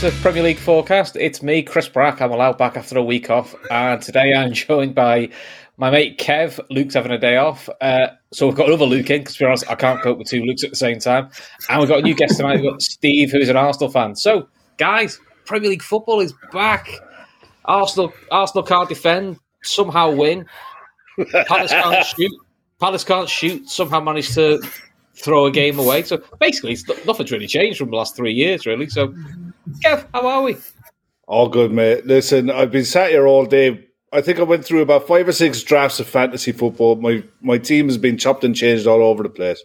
To Premier League Forecast. It's me, Chris Brack. I'm allowed back after a week off, and today I'm joined by my mate Kev. Luke's having a day off, uh, so we've got another Luke in because, to be honest, I can't cope with two Lukes at the same time. And we've got a new guest tonight. We've got Steve, who's an Arsenal fan. So, guys, Premier League football is back. Arsenal, Arsenal can't defend, somehow win. Palace can't shoot. Palace can't shoot. Somehow managed to throw a game away. So basically, nothing's really changed from the last three years, really. So Kev, how are we? All good, mate. Listen, I've been sat here all day. I think I went through about five or six drafts of fantasy football. My my team has been chopped and changed all over the place.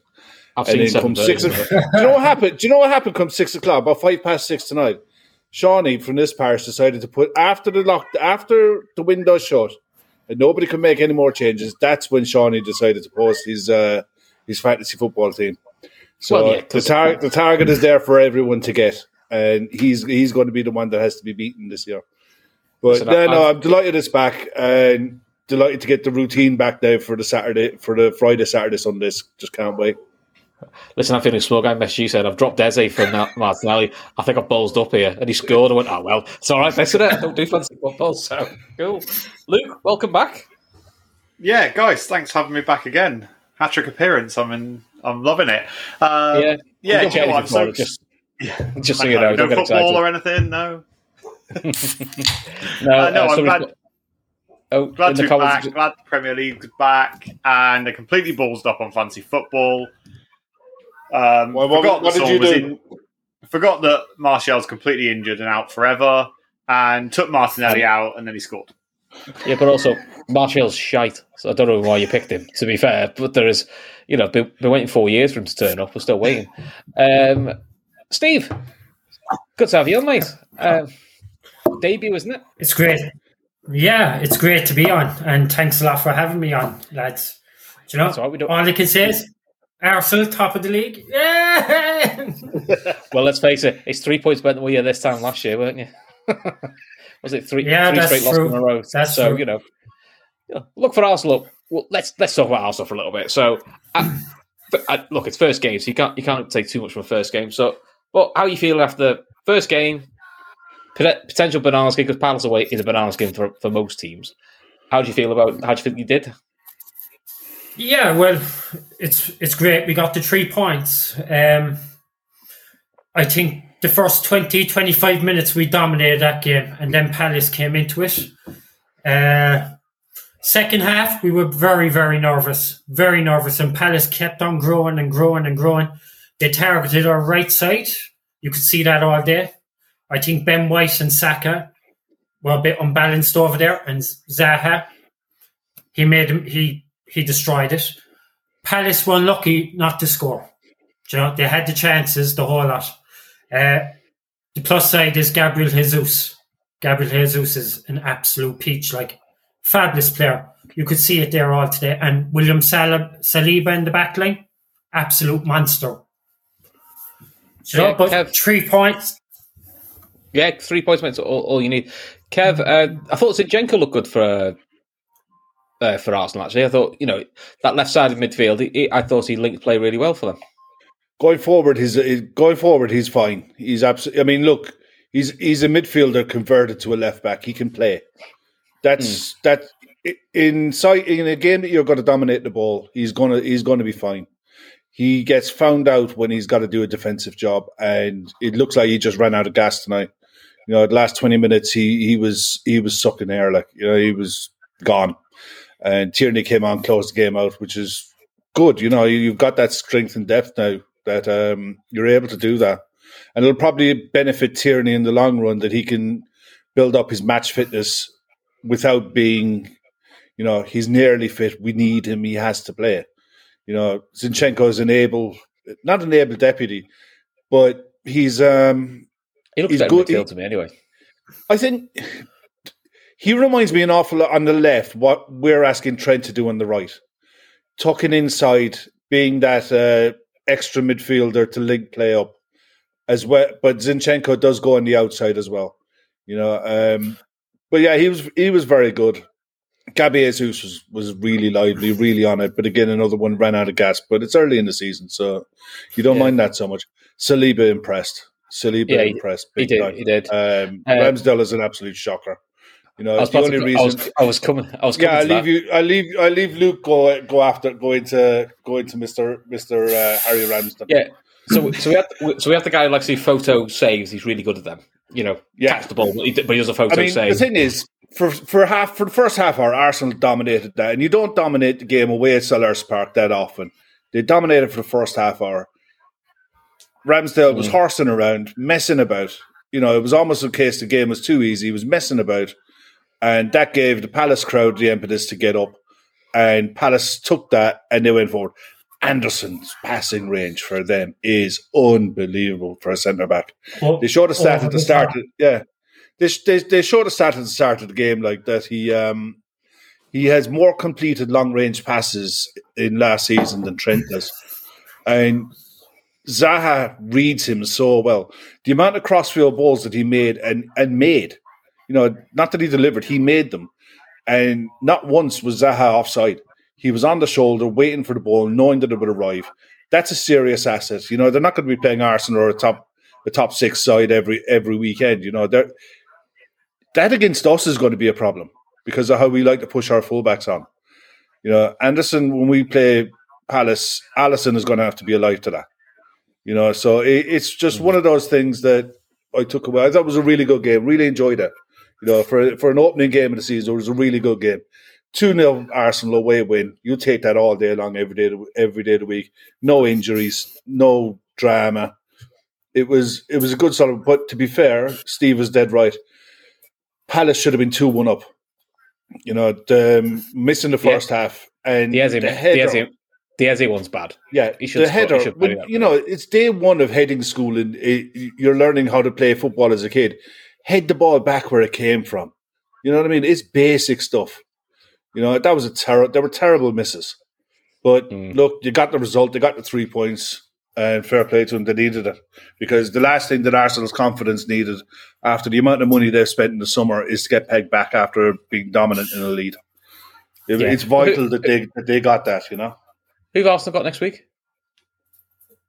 I've and seen come six. do you know what happened? Do you know what happened? Come six o'clock, about five past six tonight. Shawnee from this parish decided to put after the lock after the window shut, and nobody could make any more changes. That's when Shawnee decided to post his uh, his fantasy football team. So well, yeah, the, tar- the target is there for everyone to get and he's he's going to be the one that has to be beaten this year. But so yeah, no, I'm delighted it's back and delighted to get the routine back now for the Saturday, for the Friday, Saturday, Sundays. Just can't wait. Listen, I'm feeling smug. I messaged you said I've dropped Desi from that Martinelli. I think I've ballsed up here, and he scored. I went, oh well, it's all right. Messing it. I don't do fancy football, so cool. Luke, welcome back. Yeah, guys, thanks for having me back again. Hat trick appearance. I'm in. I'm loving it. Uh, yeah, yeah. You know what, I'm so, just yeah, just so you know, no football or anything. No, no. Uh, no, uh, I'm glad. oh, glad to be back. Glad the Premier League's back, and they're completely ballsed up on fancy football. Um, well, what, forgot what did you do? In, forgot that Martial's completely injured and out forever, and took Martinelli out, and then he scored. Yeah, but also Martial's shite. So I don't know why you picked him. To be fair, but there is, you know, been, been waiting four years for him to turn up. We're still waiting. Um, Steve, good to have you on, mate. Uh, debut, isn't it? It's great. Yeah, it's great to be on, and thanks a lot for having me on, lads. Do you know, all, all I can say is Arsenal, top of the league. Yeah! well, let's face it, it's three points better than we were this time last year, weren't you? Was it three, yeah, three straight true. losses in a row? That's so, true. you know, look for Arsenal. Well, let's let's talk about Arsenal for a little bit. So, I, I, look, it's first game, so you can't you can't take too much from a first game. So, but how you feeling after first game? Potential banana skin because Palace away is a banana skin for, for most teams. How do you feel about? How do you think you did? Yeah, well, it's it's great. We got the three points. Um, I think the first 20, 25 minutes we dominated that game, and then Palace came into it. Uh, second half, we were very, very nervous, very nervous, and Palace kept on growing and growing and growing. They targeted our right side. You could see that all day. I think Ben White and Saka were a bit unbalanced over there, and Zaha, he made him, he he destroyed it. Palace were lucky not to score. you know, they had the chances, the whole lot. Uh, the plus side is Gabriel Jesus. Gabriel Jesus is an absolute peach, like fabulous player. You could see it there all today. And William Saliba in the back line, absolute monster. So, yeah, but Kev, three points. Yeah, three points makes all, all you need. Kev, uh, I thought Zinchenko looked good for uh, uh, for Arsenal. Actually, I thought you know that left side of midfield. He, he, I thought he linked play really well for them. Going forward, he's going forward. He's fine. He's absolutely. I mean, look, He's he's a midfielder converted to a left back. He can play. That's mm. that inside in a game that you're going to dominate the ball. He's gonna he's going to be fine. He gets found out when he's got to do a defensive job, and it looks like he just ran out of gas tonight. You know, the last twenty minutes, he he was he was sucking air like you know he was gone, and Tierney came on, closed the game out, which is good. You know, you've got that strength and depth now that um, you're able to do that, and it'll probably benefit Tierney in the long run that he can build up his match fitness without being, you know, he's nearly fit. We need him. He has to play. You know, Zinchenko is an able, not an able deputy, but he's um he looks he's good. He, to me anyway. I think he reminds me an awful lot on the left what we're asking Trent to do on the right, tucking inside, being that uh, extra midfielder to link play up as well. But Zinchenko does go on the outside as well, you know. Um, but yeah, he was he was very good. Gabby Jesus was, was really lively, really on it. But again, another one ran out of gas. But it's early in the season, so you don't yeah. mind that so much. Saliba impressed. Saliba yeah, impressed. He did. Time. He did. Um, uh, Ramsdale is an absolute shocker. You know, it's the only to, reason. I was, I was, coming. I was. Coming yeah, I leave that. you. I leave. I leave Luke go go after go into go into Mister Mister uh, Harry Ramsdale. Yeah. So so we have so we have the guy who likes to photo saves. He's really good at them. You know, yeah. catch the ball, but he, but he does a photo I mean, save. The thing is, for for half for the first half hour, Arsenal dominated that, and you don't dominate the game away at Selhurst Park that often. They dominated for the first half hour. Ramsdale mm. was horsing around, messing about. You know, it was almost a case the game was too easy. He was messing about, and that gave the Palace crowd the impetus to get up. And Palace took that and they went forward. Andersen's passing range for them is unbelievable for a centre back. Well, they showed a stat at the start. Yeah, they, they they showed stat at the start of the game like that. He um he has more completed long range passes in last season than Trent does, and Zaha reads him so well. The amount of crossfield balls that he made and and made, you know, not that he delivered, he made them, and not once was Zaha offside. He was on the shoulder, waiting for the ball, knowing that it would arrive. That's a serious asset. You know, they're not going to be playing Arsenal or a top a top six side every every weekend. You know, that against us is going to be a problem because of how we like to push our fullbacks on. You know, Andersen when we play Palace, Alisson is going to have to be alive to that. You know, so it, it's just mm-hmm. one of those things that I took away. I thought was a really good game. Really enjoyed it. You know, for for an opening game of the season, it was a really good game. 2 0 Arsenal away win. You take that all day long, every day, every day of the week. No injuries, no drama. It was it was a good solid. But to be fair, Steve was dead right. Palace should have been 2 1 up. You know, the, um, missing the first yeah. half. And the Eze, the, header, the Eze one's bad. Yeah, he the header. when, you know, it's day one of heading school, and it, you're learning how to play football as a kid. Head the ball back where it came from. You know what I mean? It's basic stuff. You know, that was a terrible. There were terrible misses, but mm. look, you got the result. They got the three points, and fair play to them. They needed it because the last thing that Arsenal's confidence needed after the amount of money they've spent in the summer is to get pegged back after being dominant in the lead. It, yeah. It's vital that they that they got that. You know, who've Arsenal got next week?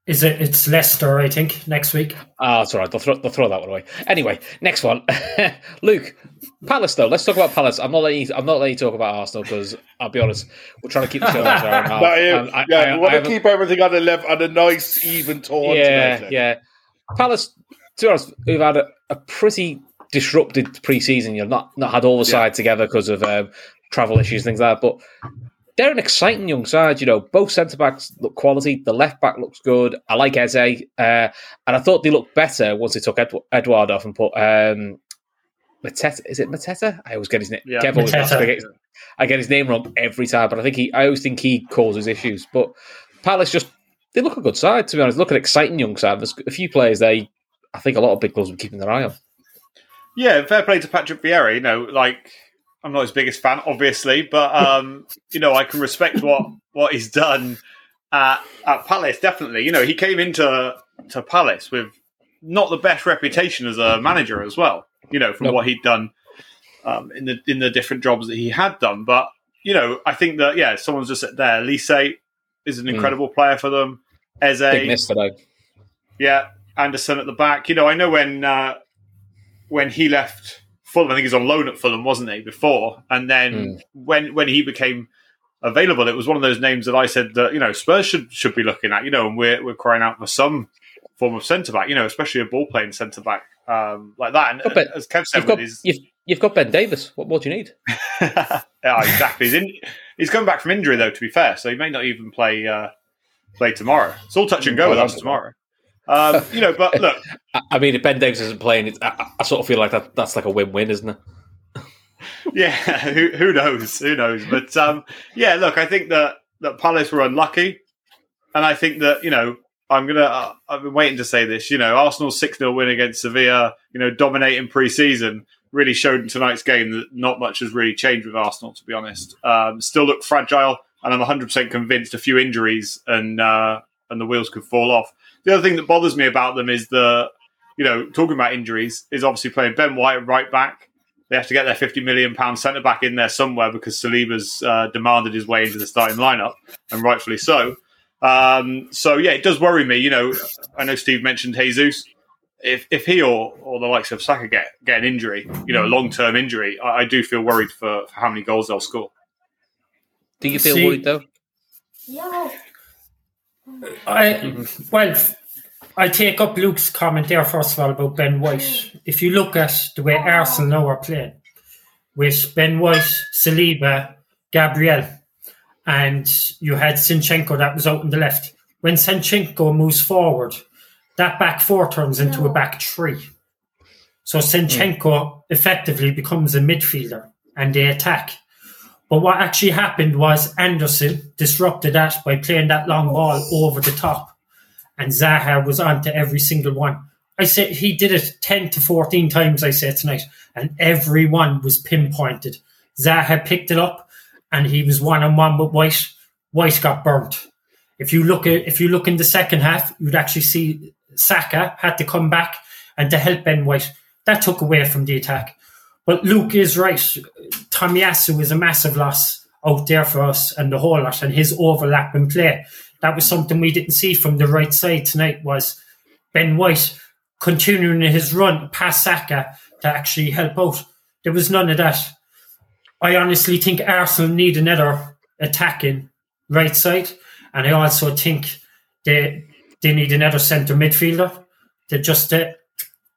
Is it? It's Leicester, I think, next week. Ah, oh, it's all right. They'll throw, they'll throw that one away. Anyway, next one, Luke. Palace, though. Let's talk about Palace. I'm not letting you, I'm not letting you talk about Arsenal because I'll be honest, we're trying to keep the show on an hour and a yeah, I, I, we want to keep everything on a level, on a nice, even tone. Yeah, tonight, yeah. Palace, to be honest, we've had a, a pretty disrupted pre-season. You've not not had all the yeah. side together because of um, travel issues, and things like that. But they're an exciting young side. You know, both centre backs look quality. The left back looks good. I like Eze, uh, and I thought they looked better once they took Ed- Edouard off and put um, Mateta. Is it Mateta? I always get his name. Yeah, I get, I get his name wrong every time, but I think he. I always think he causes issues. But Palace just they look a good side to be honest. Look at exciting young side. There's a few players they. I think a lot of big clubs will be keeping their eye on. Yeah, fair play to Patrick Vieira. You know, like I'm not his biggest fan, obviously, but um, you know, I can respect what what he's done at, at Palace. Definitely, you know, he came into to Palace with not the best reputation as a manager as well. You know, from nope. what he'd done um, in the in the different jobs that he had done. But you know, I think that yeah, someone's just there. Lise is an hmm. incredible mm. player for them. Eze, Big miss today. Yeah, Andersen at the back. You know, I know when uh, when he left Fulham, I think he was on loan at Fulham, wasn't he, before? And then mm. when when he became available, it was one of those names that I said that you know Spurs should should be looking at, you know, and we're we're crying out for some form of centre back, you know, especially a ball playing centre back um, like that. And ben, as Kev said, you've got, his... you've, you've, got Ben Davies. What more do you need? yeah, exactly. He's, in, he's coming back from injury though. To be fair, so he may not even play uh, play tomorrow. It's all touch and go with us tomorrow. Um, you know, but look, I mean, if Ben Davies isn't playing, I, I, sort of feel like that that's like a win-win, isn't it? yeah, who, who knows? Who knows? But um, yeah, look, I think that that Palace were unlucky, and I think that you know I'm gonna. Uh, I've been waiting to say this. You know, Arsenal's six 0 win against Sevilla. You know, dominating pre-season really showed in tonight's game that not much has really changed with Arsenal. To be honest, um, still look fragile, and I'm 100 percent convinced a few injuries and uh, and the wheels could fall off. The other thing that bothers me about them is the, you know, talking about injuries is obviously playing Ben White right back. They have to get their 50 million pound centre back in there somewhere because Saliba's uh, demanded his way into the starting lineup, and rightfully so. Um, so yeah, it does worry me. You know, I know Steve mentioned Jesus. If if he or, or the likes of Saka get get an injury, you know, a long term injury, I, I, do feel worried for, for, how many goals they'll score. Do you feel See, worried though? Yeah. I well, I take up Luke's comment there first of all about Ben White. If you look at the way Arsenal now are playing, with Ben White, Saliba, Gabriel, and you had Zinchenko that was out on the left. When Zinchenko moves forward, that back four turns into a back three. So Zinchenko mm. effectively becomes a midfielder and they attack. But what actually happened was Andersen disrupted that by playing that long ball over the top. And Zaha was on to every single one. I said he did it 10 to 14 times, I said tonight, and every one was pinpointed. Zaha picked it up and he was one on one with White. White got burnt. If you look at if you look in the second half, you'd actually see Saka had to come back and to help Ben White. That took away from the attack. But Luke is right. Tomiyasu is a massive loss out there for us and the whole lot and his overlap play. That was something we didn't see from the right side tonight was Ben White continuing his run past Saka to actually help out. There was none of that. I honestly think Arsenal need another attacking right side, and I also think they they need another centre midfielder to just to,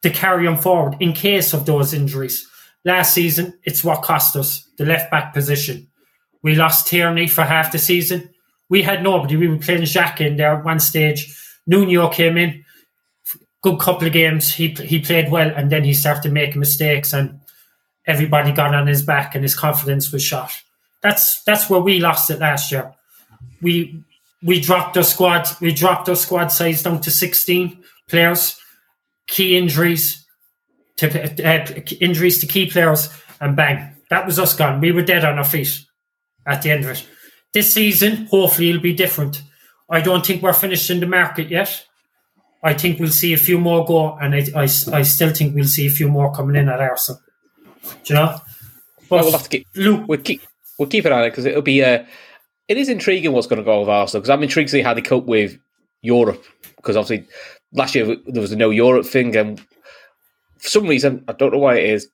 to carry on forward in case of those injuries. Last season, it's what cost us the left back position. We lost Tierney for half the season. We had nobody. We were playing Jack in there at one stage. Nuno came in, good couple of games. He he played well, and then he started making mistakes, and everybody got on his back and his confidence was shot. That's that's where we lost it last year. We we dropped our squad. We dropped our squad size down to sixteen players. Key injuries to uh, injuries to key players, and bang, that was us gone. We were dead on our feet at the end of it. This season, hopefully, it'll be different. I don't think we're finished in the market yet. I think we'll see a few more go, and I, I, I still think we'll see a few more coming in at Arsenal. Do you know? But we'll have to keep. Luke, we'll keep we'll keep it on it because it'll be. Uh, it is intriguing what's going to go with Arsenal because I'm intrigued to see how they cope with Europe because obviously last year there was a no Europe thing and for some reason I don't know why it is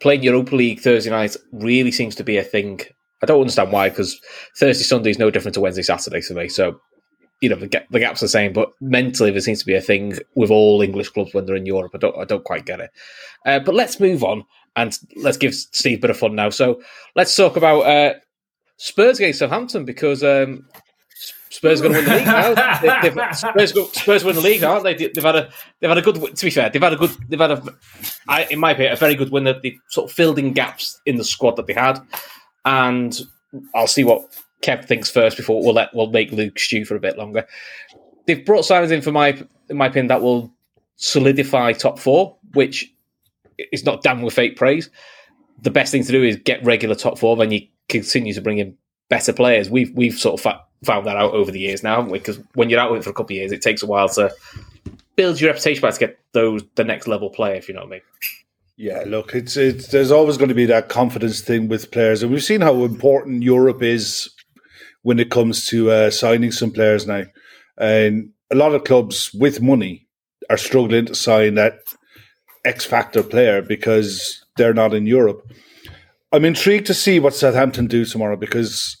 playing Europa League Thursday nights really seems to be a thing. I don't understand why because Thursday Sunday is no different to Wednesday Saturday for me. So you know the, gap, the gap's are the same, but mentally there seems to be a thing with all English clubs when they're in Europe. I don't I don't quite get it. Uh, but let's move on and let's give Steve a bit of fun now. So let's talk about uh, Spurs against Southampton because um, Spurs are going to win the league now. They, have Spurs, go, Spurs win the league, aren't they? They've had a they've had a good. To be fair, they've had a good. They've had a, I, in my opinion, a very good win. That they sort of filled in gaps in the squad that they had, and I'll see what Kev thinks first before we'll let we'll make Luke stew for a bit longer. They've brought signings in for my in my opinion that will solidify top four, which is not damn with fake praise. The best thing to do is get regular top four, then you continue to bring in better players. We've we've sort of fa- found that out over the years now, haven't we? Because when you're out with it for a couple of years, it takes a while to build your reputation back to get those the next level player, if you know what I mean. Yeah, look, it's it's there's always going to be that confidence thing with players, and we've seen how important Europe is when it comes to uh, signing some players now. And a lot of clubs with money are struggling to sign that X factor player because they're not in Europe. I'm intrigued to see what Southampton do tomorrow because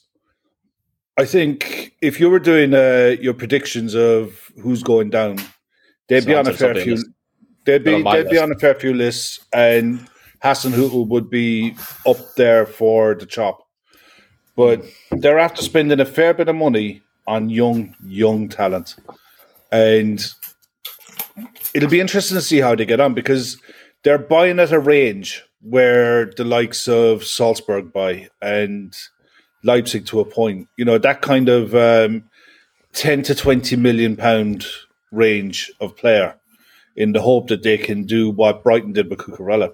I think if you were doing uh, your predictions of who's going down, they'd be on a fair few. They'd be they'd list. be on a fair few lists, and Hassan Hasenhüttl would be up there for the chop. But they're after spending a fair bit of money on young young talent, and it'll be interesting to see how they get on because they're buying at a range where the likes of Salzburg buy and Leipzig to a point. You know that kind of um, ten to twenty million pound range of player, in the hope that they can do what Brighton did with Cucurella.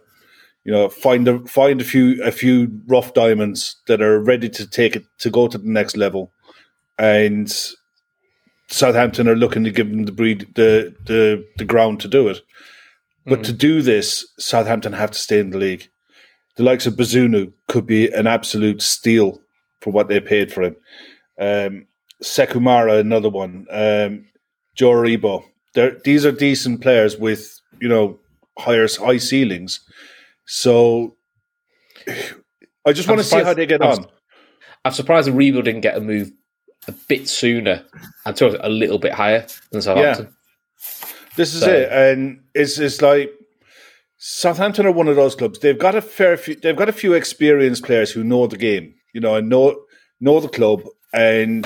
You know, find a find a few a few rough diamonds that are ready to take it to go to the next level, and Southampton are looking to give them the breed the the, the ground to do it. But mm-hmm. to do this, Southampton have to stay in the league. The likes of Bazunu could be an absolute steal for what they paid for him. Um, Sekou Mara, another one. Um, Joe Aribo. These are decent players with you know higher high ceilings. So I just want to see how they get I'm, on. I'm surprised Aribo didn't get a move a bit sooner and took a little bit higher than Southampton. Yeah. This is so. it, and it's it's like Southampton are one of those clubs. They've got a fair few. They've got a few experienced players who know the game, you know, and know know the club, and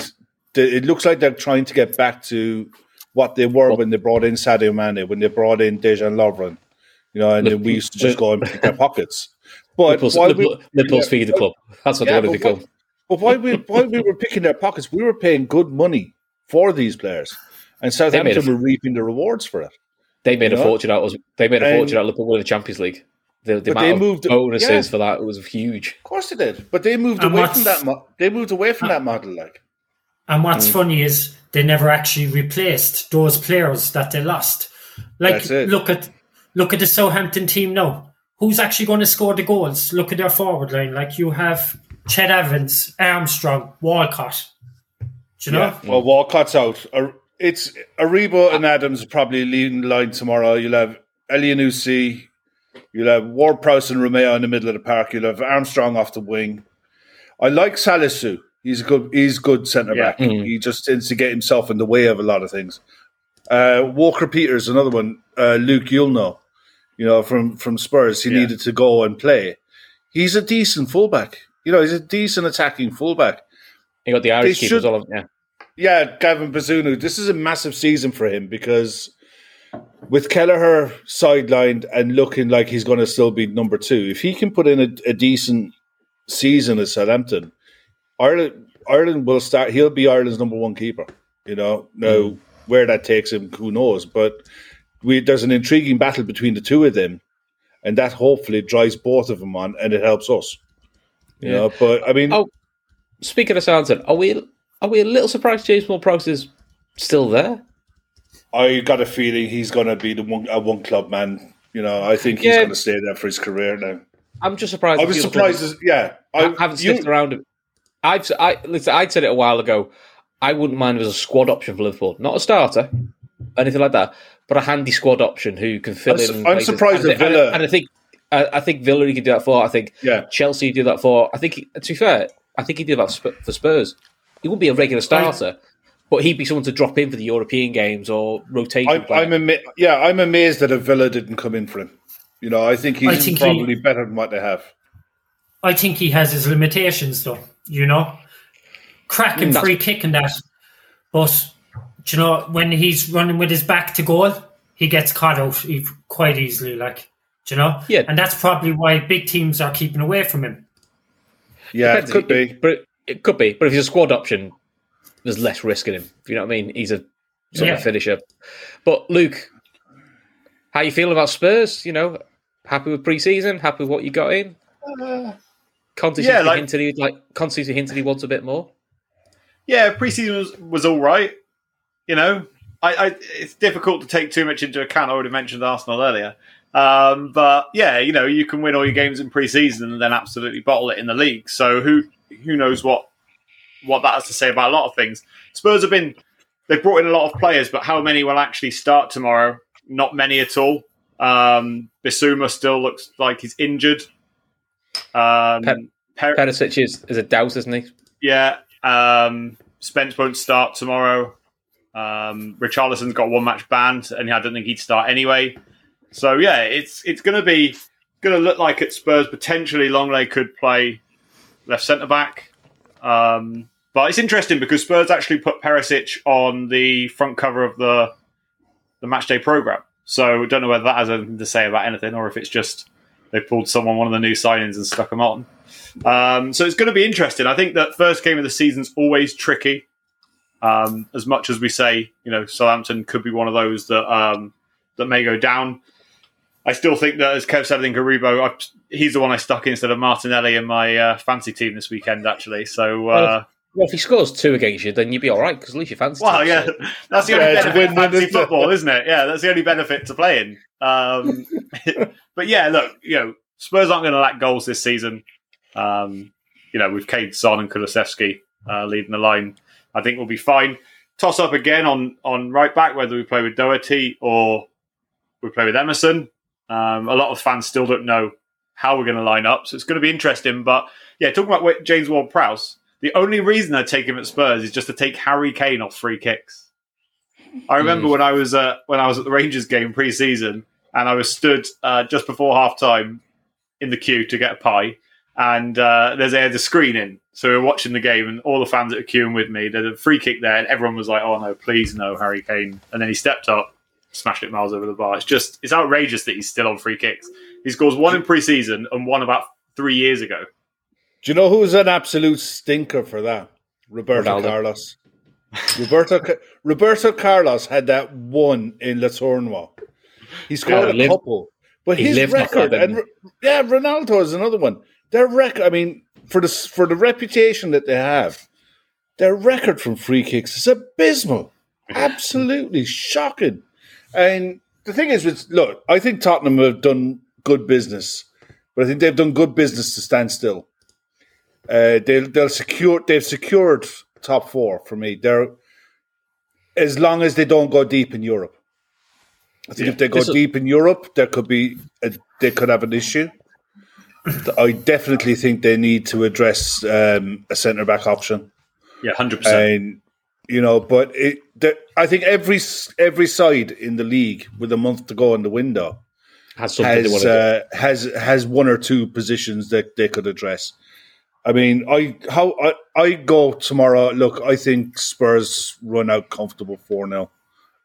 the, it looks like they're trying to get back to what they were when they brought in Sadio Mane, when they brought in Dejan Lovren, you know, and then we used to just go and pick their pockets. But Liverpool's, Liverpool's feed the club. That's what yeah, they want to become. But while we while we were picking their pockets, we were paying good money for these players, and Southampton were reaping the rewards for it. They made a know? fortune out. Of, they made a fortune out of Liverpool winning the Champions League. The, the amount they moved, bonuses yeah. for that It was huge. Of course they did, but they moved and away from that. Mo- they moved away from uh, that model, like. And what's mm. funny is they never actually replaced those players that they lost. Like, look at look at the Southampton team now. Who's actually going to score the goals? Look at their forward line. Like you have Ched Evans, Armstrong, Walcott. Do you know? Yeah. Well, Walcott's out. It's Aribo and Adams probably leading the line tomorrow. You'll have Elyounoussi, You'll have Ward Prowse and Romeu in the middle of the park. You'll have Armstrong off the wing. I like Salisu. He's a good. He's good centre back. Yeah. Mm-hmm. He just tends to get himself in the way of a lot of things. Uh, Walker Peters, another one. Uh, Luke, you'll know. You know from from Spurs, he yeah. needed to go and play. He's a decent fullback. You know, he's a decent attacking fullback. He got the Irish keepers all of yeah. Yeah, Gavin Bazunu. This is a massive season for him because with Kelleher sidelined and looking like he's going to still be number two, if he can put in a, a decent season at Southampton, Ireland Ireland will start. He'll be Ireland's number one keeper. You know, now mm. where that takes him, who knows? But we, there's an intriguing battle between the two of them, and that hopefully drives both of them on, and it helps us. You yeah. know, but I mean, oh, speaking of Southampton, are we are we a little surprised James Ward-Prowse is still there? I got a feeling he's going to be the one a one club man. You know, I think he's yeah. going to stay there for his career now. I'm just surprised. I was surprised. As, yeah, I, I haven't sticked around. I've I listen. I said it a while ago. I wouldn't mind as a squad option for Liverpool, not a starter, anything like that, but a handy squad option who can fill I'm, in. I'm places. surprised that Villa, and, and I think I, I think Villa he could do that for. I think yeah. Chelsea do that for. I think to be fair, I think he did that for Spurs. He wouldn't be a regular starter, but he'd be someone to drop in for the European games or rotation. I, am ama- yeah, I'm amazed that a Villa didn't come in for him. You know, I think he's I think probably he, better than what they have. I think he has his limitations, though. You know, cracking mm, free kick and that, but you know when he's running with his back to goal, he gets caught out quite easily. Like, you know, yeah, and that's probably why big teams are keeping away from him. Yeah, it could be, but it could be. But if he's a squad option, there's less risk in him. You know what I mean? He's a sort yeah. of finisher. But Luke, how you feel about Spurs? You know, happy with pre-season? Happy with what you got in? Uh, Conte yeah, like, hinted he like Conte hinted he wants a bit more. Yeah, pre-season was, was all right. You know, I, I, it's difficult to take too much into account. I already mentioned Arsenal earlier. Um, but yeah, you know, you can win all your games in pre-season and then absolutely bottle it in the league. So who who knows what what that has to say about a lot of things. Spurs have been they've brought in a lot of players, but how many will actually start tomorrow? Not many at all. Um, Bissouma still looks like he's injured. Um, per- Perisic is, is a doubt, isn't he? Yeah. Um, Spence won't start tomorrow. Um, Richarlison's got one match banned, and I don't think he'd start anyway. So yeah, it's it's going to be going to look like at Spurs potentially Lenglet could play left centre back. Um, but it's interesting because Spurs actually put Perisic on the front cover of the the match day program. So I don't know whether that has anything to say about anything or if it's just they pulled someone one of the new signings and stuck them on. Um, so it's going to be interesting. I think that first game of the season's always tricky. Um, as much as we say, you know, Southampton could be one of those that um, that may go down. I still think that, as Kev said, I think Aribo, he's the one I stuck instead of Martinelli in my uh, fancy team this weekend, actually. So, uh, well, if he scores two against you, then you'd be all right because at least you fancy. Well, yeah, so. that's the only yeah, benefit of fancy football, isn't it? Yeah, that's the only benefit to playing. Um, but yeah, look, you know, Spurs aren't going to lack goals this season. Um, you know, with Kane, Son, and Kulusevski uh, leading the line, I think we'll be fine. Toss up again on on right back whether we play with Doherty or we play with Emerson. Um, a lot of fans still don't know how we're going to line up, so it's going to be interesting. But yeah, talking about James Ward-Prowse, the only reason I take him at Spurs is just to take Harry Kane off free kicks. I remember mm. when I was uh, when I was at the Rangers game pre-season, and I was stood uh, just before half time in the queue to get a pie, and uh, there's a, the screening. So we are watching the game, and all the fans that are queuing with me, there's a free kick there, and everyone was like, "Oh no, please no, Harry Kane!" And then he stepped up, smashed it miles over the bar. It's just it's outrageous that he's still on free kicks. He scores one in pre-season and one about three years ago. Do you know who's an absolute stinker for that? Roberto Ronaldo. Carlos. Roberto Roberto Carlos had that one in Le Tournoi. He scored yeah, a couple, but his record and yeah, Ronaldo is another one. Their record, I mean, for the for the reputation that they have, their record from free kicks is abysmal, absolutely shocking. And the thing is, with look, I think Tottenham have done good business, but I think they've done good business to stand still. Uh, they'll they'll secure they've secured top four for me. They're as long as they don't go deep in Europe. I think yeah. if they go deep in Europe, there could be a, they could have an issue. I definitely think they need to address um, a centre back option. Yeah, hundred percent. You know, but it, the, I think every every side in the league with a month to go in the window has has, uh, has has one or two positions that they could address. I mean, I how I, I go tomorrow. Look, I think Spurs run out comfortable four 0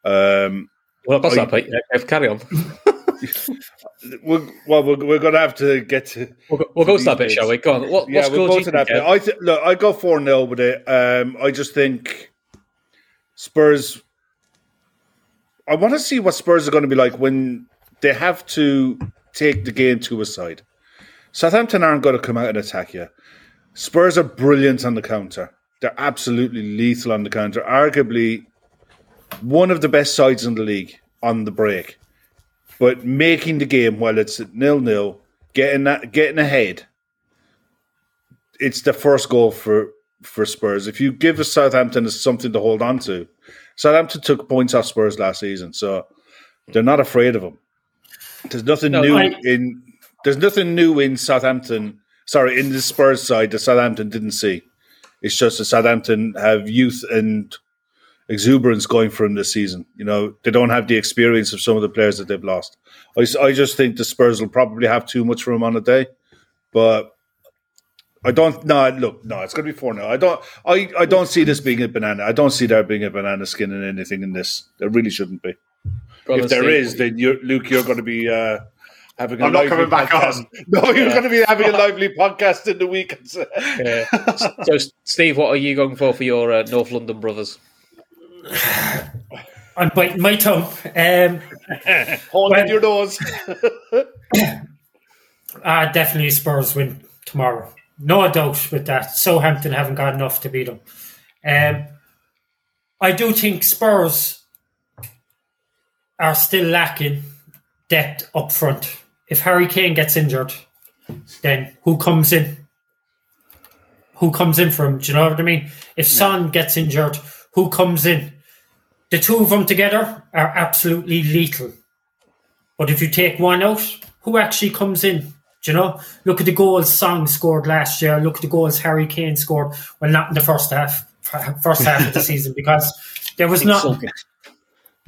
um, Well, that's I, that, Pete. Carry on. we're, well, we're, we're going to have to get to. We'll go, we'll go to that bit, shall we? Go on. What, yeah, we'll go to that bit. I th- look, I go four 0 with it. Um, I just think Spurs. I want to see what Spurs are going to be like when they have to take the game to a side. Southampton aren't going to come out and attack you. Spurs are brilliant on the counter. They're absolutely lethal on the counter. Arguably one of the best sides in the league on the break. But making the game while it's nil nil, getting that, getting ahead, it's the first goal for for Spurs. If you give a Southampton something to hold on to, Southampton took points off Spurs last season, so they're not afraid of them. There's nothing no, new I, in there's nothing new in Southampton sorry, in the Spurs side that Southampton didn't see. It's just that Southampton have youth and exuberance going for them this season. You know, they don't have the experience of some of the players that they've lost. I, I just think the Spurs will probably have too much for them on a day, but I don't. No, look, no, it's going to be four now. I don't. I, I don't see this being a banana. I don't see there being a banana skin in anything in this. There really shouldn't be. if there is, then you're, Luke, you're going to be. Uh, having a I'm not coming back podcast. on. No, you're going to be having a lively podcast in the weekends. yeah. So, Steve, what are you going for for your uh, North London brothers? I'm biting my tongue. Um, Hold well, your nose. uh, definitely Spurs win tomorrow. No doubt with that. Southampton haven't got enough to beat them. Um, I do think Spurs are still lacking depth up front if Harry Kane gets injured, then who comes in? Who comes in for him? Do you know what I mean? If Son gets injured, who comes in? The two of them together are absolutely lethal. But if you take one out, who actually comes in? Do you know? Look at the goals Son scored last year. Look at the goals Harry Kane scored. Well, not in the first half, first half of the season because there was not.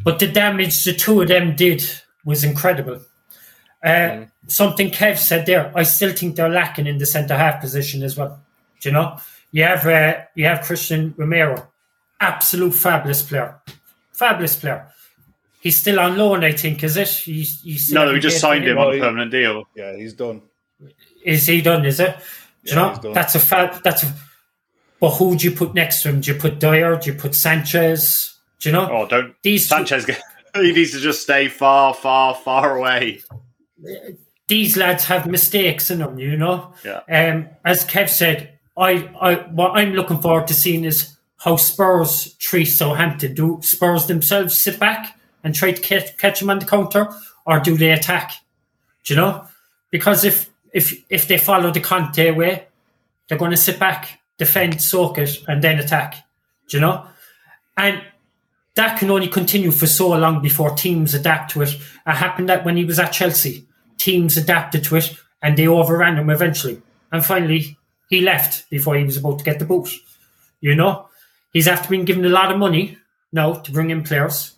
But the damage the two of them did was incredible. Uh, mm. Something Kev said there, I still think they're lacking in the centre half position as well. Do you know? You have uh, you have Christian Romero, absolute fabulous player, fabulous player. He's still on loan, I think. Is it? He's, he's no, we just signed him, on a permanent deal. Yeah, he's done. Is he done? Is it? Do yeah, you know, that's a fab. That's a. But who do you put next to him? Do you put Dier? Do you put Sanchez? Do you know? Oh, don't these Sanchez. Two, he needs to just stay far, far, far away. These lads have mistakes in them, you know. Yeah. Um, as Kev said, I, I, what I'm looking forward to seeing is how Spurs treat Southampton. Do Spurs themselves sit back and try to catch, catch them on the counter, or do they attack? Do you know? Because if if if they follow the Conte way, they're going to sit back, defend, soak it, and then attack. Do you know? And that can only continue for so long before teams adapt to it. It happened that when he was at Chelsea, teams adapted to it and they overran him eventually. And finally, he left before he was about to get the boot. You know, he's after being given a lot of money now to bring in players.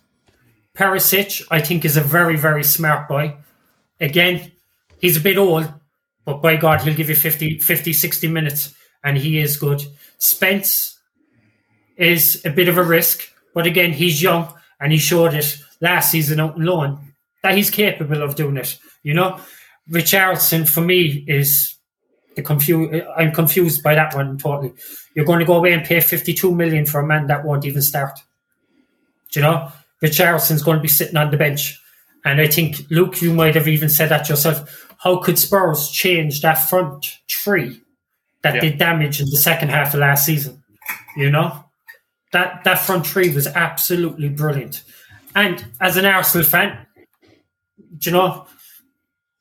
Perisic, I think, is a very, very smart boy. Again, he's a bit old, but by God, he'll give you 50, 50 60 minutes, and he is good. Spence is a bit of a risk, but again, he's young and he showed it last season out in loan that he's capable of doing it. You know, Richarlison for me is the confused. I'm confused by that one totally. You're going to go away and pay 52 million for a man that won't even start. Do you know, Richarlison's going to be sitting on the bench. And I think, Luke, you might have even said that yourself. How could Spurs change that front three that yeah. did damage in the second half of last season? You know? that that front three was absolutely brilliant. And as an Arsenal fan, do you know,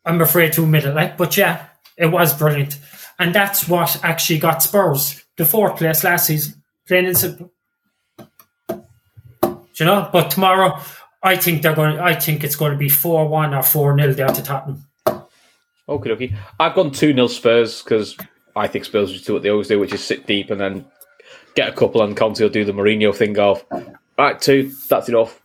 I'm afraid to admit it, like, but yeah, it was brilliant. And that's what actually got Spurs the fourth place last season. Plain and simple. You know? But tomorrow, I think they're going. I think it's going to be four one or four 0 down to Tottenham. Okay, okay. I've gone two 0 Spurs because I think Spurs will do what they always do, which is sit deep and then get a couple, and Conte will do the Mourinho thing of, right, two, that's enough.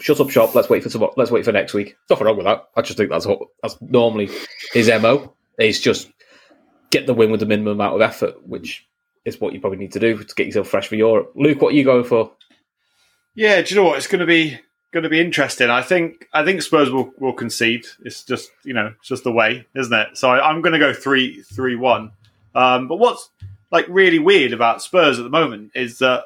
Shut up shop. Let's wait for some, Let's wait for next week. Nothing wrong with that. I just think that's what, that's normally his mo. Is just get the win with the minimum amount of effort, which is what you probably need to do to get yourself fresh for Europe. Luke, what are you going for? Yeah, do you know what? It's going to be going to be interesting. I think I think Spurs will, will concede. It's just you know it's just the way, isn't it? So I, am going to go three three one. Um, but what's like really weird about Spurs at the moment is that,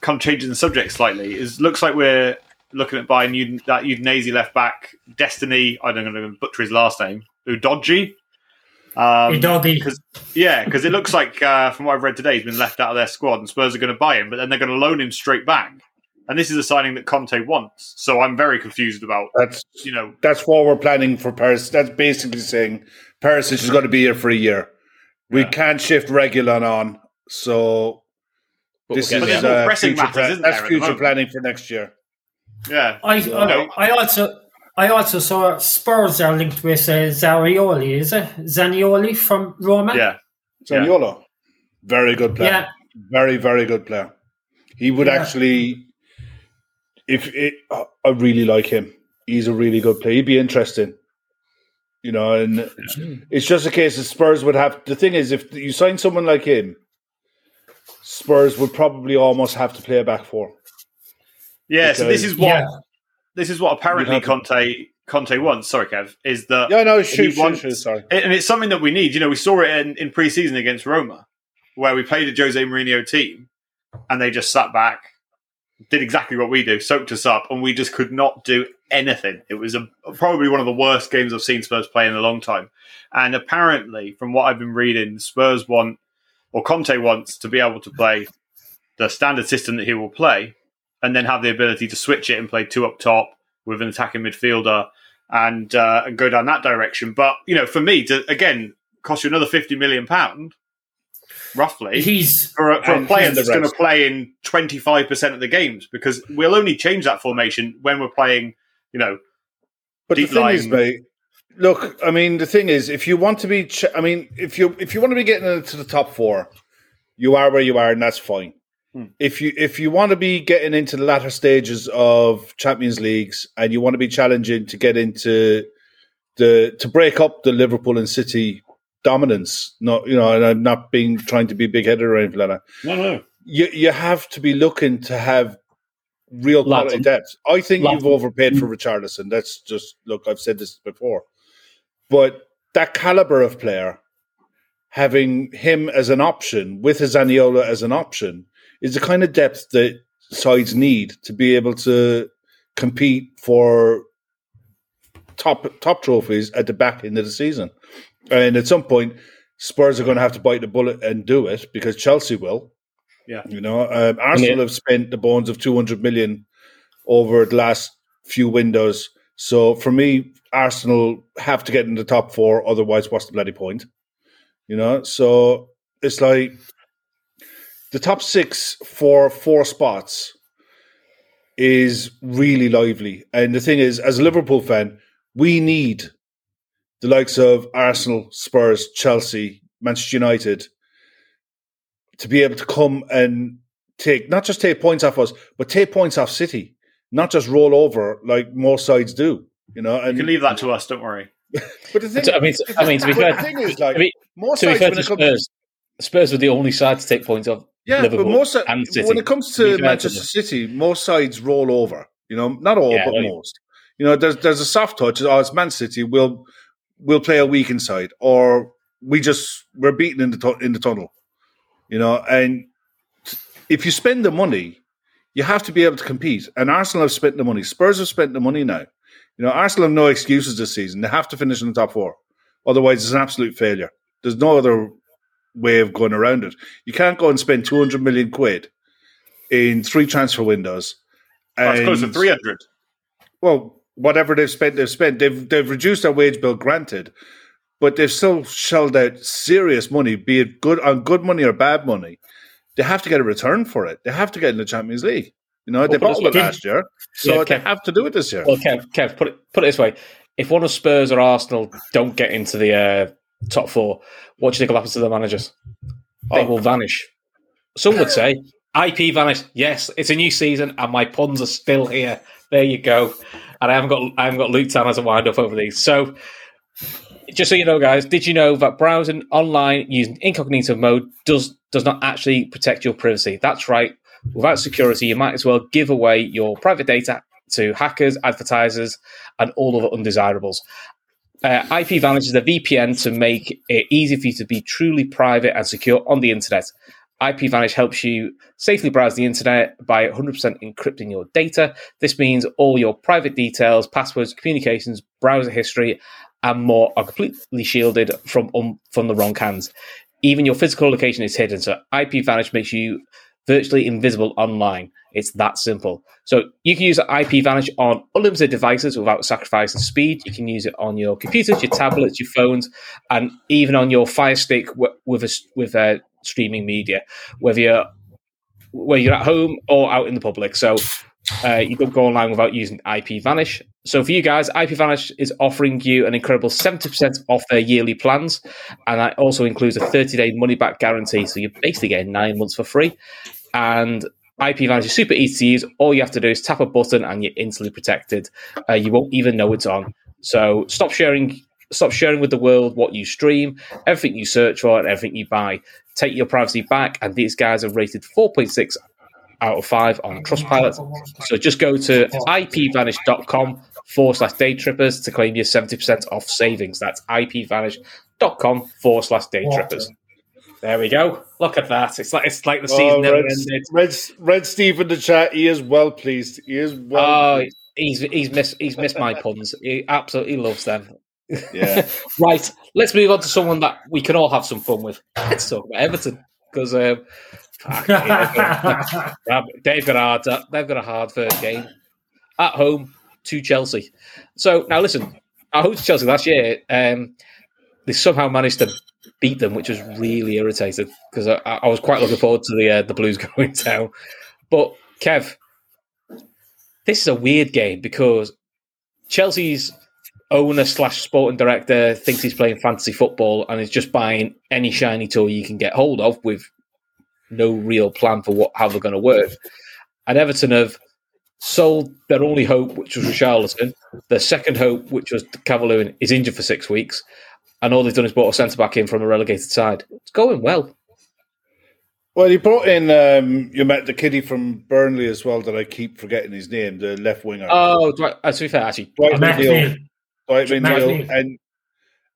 kind of changing the subject slightly, is looks like we're looking at buying Ud- that Udinese left back Destiny. I don't know to butcher his last name. Udogie. Um, Udogie. Cause, yeah, because it looks like uh, from what I've read today, he's been left out of their squad, and Spurs are going to buy him, but then they're going to loan him straight back. And this is a signing that Conte wants. So I'm very confused about. That's you know that's what we're planning for Paris. That's basically saying Paris is just going to be here for a year. We yeah. can't shift Reguilón on, so this is uh, pressing future matters, That's future planning for next year. Yeah, I I, I also I also saw Spurs are linked with uh, Zarioli, is it Zanioli from Roma? Yeah, Zaniolo, very good player. Yeah. very very good player. He would yeah. actually, if it, I really like him. He's a really good player. He'd be interesting. You know, and it's just a case of Spurs would have. The thing is, if you sign someone like him, Spurs would probably almost have to play a back four. Yeah, because, so this is what yeah. this is what apparently Conte Conte wants. Sorry, Kev, is that yeah, no, shoot, wants, shoot, sorry, and it's something that we need. You know, we saw it in, in pre-season against Roma, where we played a Jose Mourinho team, and they just sat back, did exactly what we do, soaked us up, and we just could not do anything. It was a, probably one of the worst games I've seen Spurs play in a long time. And apparently, from what I've been reading, Spurs want, or Conte wants, to be able to play the standard system that he will play, and then have the ability to switch it and play two up top with an attacking midfielder and uh, and go down that direction. But you know, for me, to again cost you another fifty million pound roughly. He's for a, for a player that's going to play in 25% of the games because we'll only change that formation when we're playing, you know, But Deep the thing line. is, mate, look, I mean, the thing is, if you want to be, ch- I mean, if you if you want to be getting into the top four, you are where you are, and that's fine. Hmm. If you if you want to be getting into the latter stages of Champions Leagues and you want to be challenging to get into the to break up the Liverpool and City dominance, not you know, and I'm not being trying to be big headed or anything like that. No, no. You you have to be looking to have real quality depth. I think you've overpaid for Richarlison. That's just look. I've said this before, but that caliber of player, having him as an option with his Zaniolo as an option, is the kind of depth that sides need to be able to compete for top top trophies at the back end of the season. And at some point, Spurs are going to have to bite the bullet and do it because Chelsea will. Yeah, you know, um, Arsenal yeah. have spent the bones of two hundred million over the last few windows. So for me, Arsenal have to get in the top four. Otherwise, what's the bloody point? You know, so it's like the top six for four spots is really lively. And the thing is, as a Liverpool fan, we need the likes of Arsenal, Spurs, Chelsea, Manchester United to be able to come and take not just take points off us, but take points off City, not just roll over like most sides do. You know, and you can leave that to us. Don't worry. but the thing, I mean, I mean, to be fair, the thing is, like, I mean, most to be fair to Spurs, Spurs were the only side to take points off. Yeah, Liverpool but most and City. when it comes to Manchester City, most sides roll over. You know, not all, yeah, but most. You know, there's there's a soft touch. Oh, it's Man City. We'll we'll play a weak inside, or we just we're beaten in the tu- in the tunnel. You know, and if you spend the money, you have to be able to compete. And Arsenal have spent the money. Spurs have spent the money now. You know, Arsenal have no excuses this season. They have to finish in the top four. Otherwise, it's an absolute failure. There's no other way of going around it. You can't go and spend 200 million quid in three transfer windows. That's close to 300. Well, whatever they've spent, they've spent. They've, they've reduced their wage bill, granted, but they've still shelled out serious money, be it good on good money or bad money. They have to get a return for it. They have to get in the Champions League. You know, well, they bottled it last year, so yeah, Kev, they have to do it this year. Well, Kev, Kev, put it put it this way: if one of Spurs or Arsenal don't get into the uh, top four, what do you think will happen to the managers? They oh. will vanish. Some would say IP vanished. Yes, it's a new season, and my puns are still here. There you go. And I haven't got I haven't got Luke Tan as a wind up over these. So just so you know, guys, did you know that browsing online using incognito mode does does not actually protect your privacy? That's right. Without security, you might as well give away your private data to hackers, advertisers, and all other undesirables. Uh, IPVanish is a VPN to make it easy for you to be truly private and secure on the internet. IPVanish helps you safely browse the internet by 100% encrypting your data. This means all your private details, passwords, communications, browser history, and more are completely shielded from um, from the wrong hands. Even your physical location is hidden. So IPVanish makes you virtually invisible online. It's that simple. So you can use IPVanish on unlimited devices without sacrificing speed. You can use it on your computers, your tablets, your phones, and even on your Fire Stick with a, with a streaming media, whether you're whether you're at home or out in the public. So uh, you don't go online without using IP Vanish. So for you guys, IP Vanish is offering you an incredible 70% off their yearly plans. And that also includes a 30 day money back guarantee. So you're basically getting nine months for free. And IP Vanish is super easy to use. All you have to do is tap a button and you're instantly protected. Uh, you won't even know it's on. So stop sharing stop sharing with the world what you stream, everything you search for, and everything you buy. Take your privacy back, and these guys are rated 4.6 out of 5 on Trustpilot. So just go to ipvanish.com forward slash day trippers to claim your 70% off savings. That's ipvanish.com forward slash day trippers. There we go. Look at that. It's like it's like the season oh, never Red, ended. Red, Red Steve in the chat. He is well pleased. He is well. Oh, he's he's missed he's missed my puns. He absolutely loves them. Yeah. right. Let's move on to someone that we can all have some fun with. Let's talk about Everton because um, they've got a hard they've got a hard first game at home to Chelsea. So now listen, I hope to Chelsea last year. Um, they somehow managed to beat them, which was really irritating because I, I, was quite looking forward to the uh, the Blues going down. But Kev, this is a weird game because Chelsea's owner slash sporting director thinks he's playing fantasy football and is just buying any shiny toy you can get hold of with no real plan for what how they're going to work. And Everton have sold their only hope, which was Richarlison. Their second hope, which was Calvert-Lewin, is injured for six weeks, and all they've done is brought a centre back in from a relegated side. It's going well. Well, he brought in um, you met the kiddie from Burnley as well. That I keep forgetting his name, the left winger. Oh, Dwight, uh, to be fair, actually, Dwight McNeil. Dwight McNeil, and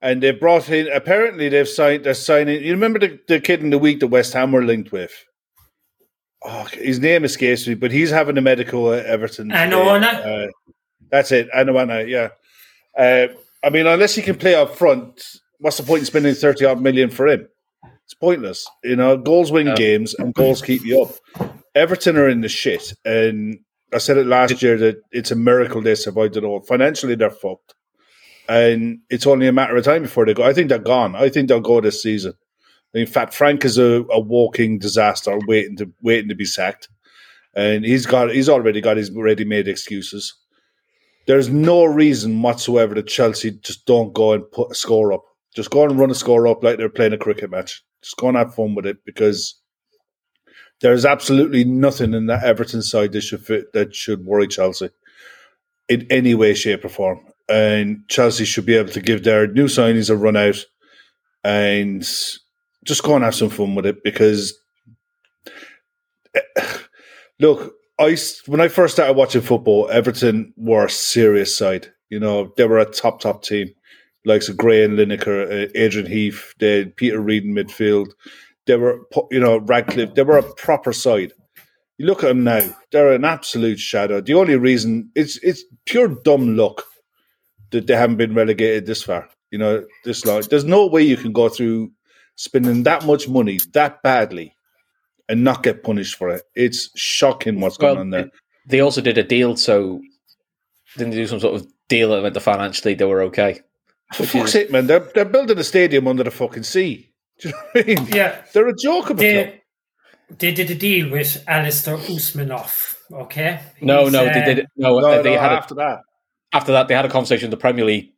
and they brought in. Apparently, they've signed. They're signing. You remember the, the kid in the week that West Ham were linked with? Oh, his name escapes me, but he's having a medical at Everton. Onana. Uh, that's it, Onana. Yeah. Uh, I mean, unless he can play up front, what's the point in spending thirty odd million for him? It's pointless. You know, goals win yeah. games and goals keep you up. Everton are in the shit, and I said it last year that it's a miracle they survived it all. Financially, they're fucked, and it's only a matter of time before they go. I think they're gone. I think they'll go this season. In fact, Frank is a, a walking disaster, waiting to waiting to be sacked, and he's got he's already got his ready-made excuses. There's no reason whatsoever that Chelsea just don't go and put a score up. Just go and run a score up like they're playing a cricket match. Just go and have fun with it because there's absolutely nothing in that Everton side that should fit, that should worry Chelsea in any way, shape, or form. And Chelsea should be able to give their new signings a run out and just go and have some fun with it because look, I when I first started watching football, Everton were a serious side. You know, they were a top top team, like so Gray and Lineker, uh, Adrian Heath, they had Peter Reid in midfield. They were, you know, Ratcliffe. They were a proper side. You look at them now; they're an absolute shadow. The only reason it's it's pure dumb luck that they haven't been relegated this far. You know, this long. There's no way you can go through spending that much money that badly and not get punished for it. It's shocking what's well, going on there. They also did a deal, so didn't they do some sort of deal that meant the financially they were okay? For fuck's sake, man! They're they're building a stadium under the fucking sea. Do you know what I mean? Yeah, they're a joke about they, they did a deal with Alisher Usmanov. Okay. no, no, uh, they did. No, no they no, had after a, that. After that, they had a conversation with the Premier League,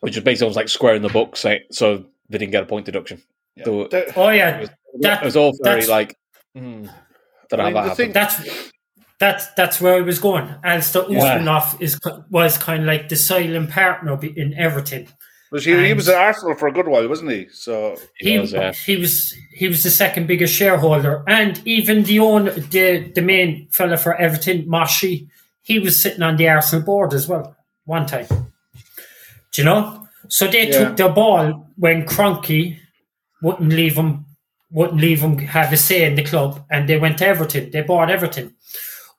which is basically almost like squaring the books, so they didn't get a point deduction. Yeah. oh yeah, it was, that, it was all very like. Mm, I mean, that thing, that's that's that's where it was going. Alisher Usmanov yeah. is was kind of like the silent partner in Everton. Was he, he was at Arsenal for a good while, wasn't he? So he, he was, yeah. he was he was the second biggest shareholder, and even the own the the main fella for Everton, Moshiri, he was sitting on the Arsenal board as well one time. Do you know? So they yeah. took the ball when Kroenke wouldn't leave him wouldn't leave him have a say in the club, and they went to Everton. They bought Everton.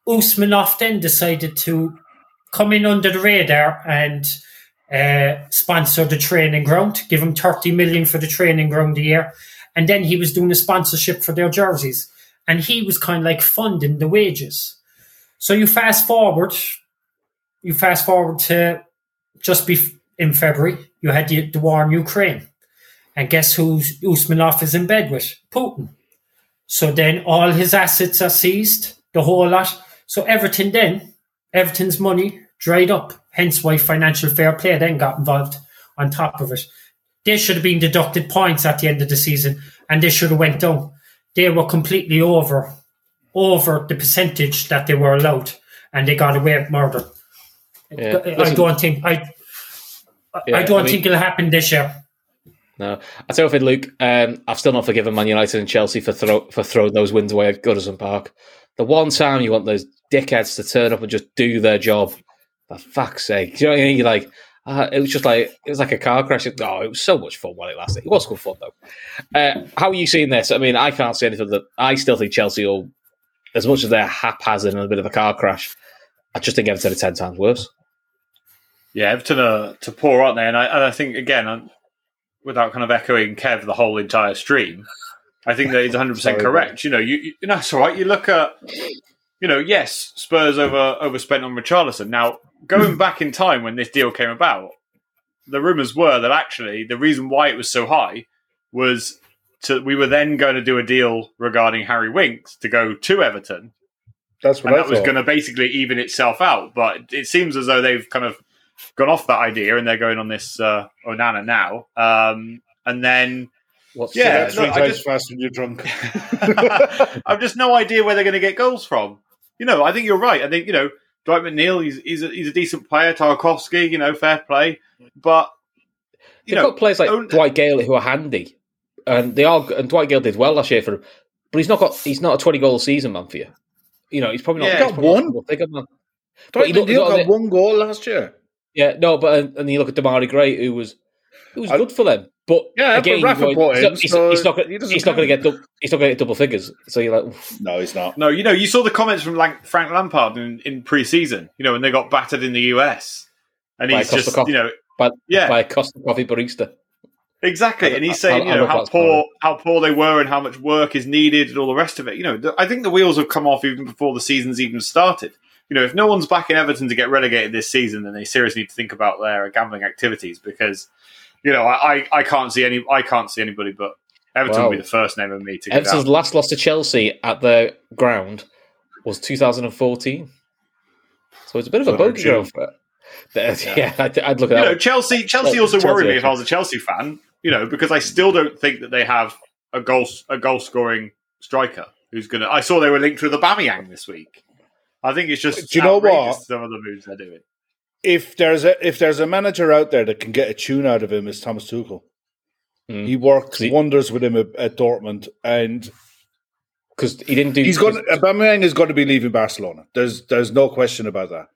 Usmanov then decided to come in under the radar and uh, sponsor the training ground, give him 30 million for the training ground a year. And then he was doing a sponsorship for their jerseys. And he was kind of like funding the wages. So you fast forward, you fast forward to just be in February, you had the, the war in Ukraine. And guess who Usmanov is in bed with? Putin. So then all his assets are seized, the whole lot. So Everton then, Everton's money dried up. Hence why financial fair play then got involved on top of it. They should have been deducted points at the end of the season and they should have went down. They were completely over over the percentage that they were allowed and they got away with murder. Yeah. I don't think I yeah, I don't I mean, think it'll happen this year. No, I tell you, what, Luke, um, I've still not forgiven Man United and Chelsea for throw, for throwing those wins away at Goodison Park. The one time you want those dickheads to turn up and just do their job, for fuck's sake, do you know what I mean? You're like, uh, it was just like it was like a car crash. Oh, it was so much fun while it lasted. It was good fun though. Uh, how are you seeing this? I mean, I can't say anything that I still think Chelsea will, as much as they're haphazard and a bit of a car crash. I just think Everton are ten times worse. Yeah, Everton are to poor, aren't they? And I, and I think again, without kind of echoing Kev the whole entire stream, I think that he's 100 percent correct. You know, you, you know, it's all right. You look at, you know, yes, Spurs over overspent on Richarlison. Now, going back in time when this deal came about, the rumours were that actually the reason why it was so high was to we were then going to do a deal regarding Harry Winks to go to Everton. That's what and I that thought. was going to basically even itself out. But it seems as though they've kind of gone off that idea and they're going on this uh, Onana now. Um, and then What's yeah, three times just, fast when you're drunk. I've just no idea where they're going to get goals from. You know, I think you're right. I think you know Dwight McNeil. He's he's a, he's a decent player. Tarkowski, you know, fair play. But you They've know, got players like own... Dwight Gayle who are handy, and they are. And Dwight Gayle did well last year for him, but he's not got. He's not a twenty goal season man for you. You know, he's probably not. Yeah, got one. Not, Dwight McNeil got one goal last year. Yeah, no, but and you look at Demarai Gray, who was who was I, good for them. But yeah, again, but Rafa brought him, he's, so he's, not, he's not going to get double, he's not going to get double figures. So you're like, Oof. no, he's not. No, you know, you saw the comments from like Frank Lampard in, in pre-season. You know, when they got battered in the US, and he's just you know, by, yeah, by a Costa coffee barista. Exactly, and he's saying you know how poor how poor they were and how much work is needed and all the rest of it. You know, I think the wheels have come off even before the season's even started. You know, if no one's back in Everton to get relegated this season, then they seriously need to think about their gambling activities because you know, I, I can't see any. I can't see anybody but Everton wow. will be the first name of me to. Everton's last loss to Chelsea at the ground was 2014. So it's a bit of a bogey ground for it. Yeah, I'd, I'd, look at you that. Know, Chelsea, Chelsea also Chelsea worried me if I was a Chelsea fan. You know, because I still don't think that they have a goal a goal scoring striker who's gonna. I saw they were linked with Aubameyang this week. I think it's just. Do you know what? Some of the moves they're doing if there's a if there's a manager out there that can get a tune out of him, is Thomas Tuchel. Mm. He worked he, wonders with him at, at Dortmund, and because he didn't do. He's going. Aubameyang is going to be leaving Barcelona. There's there's no question about that.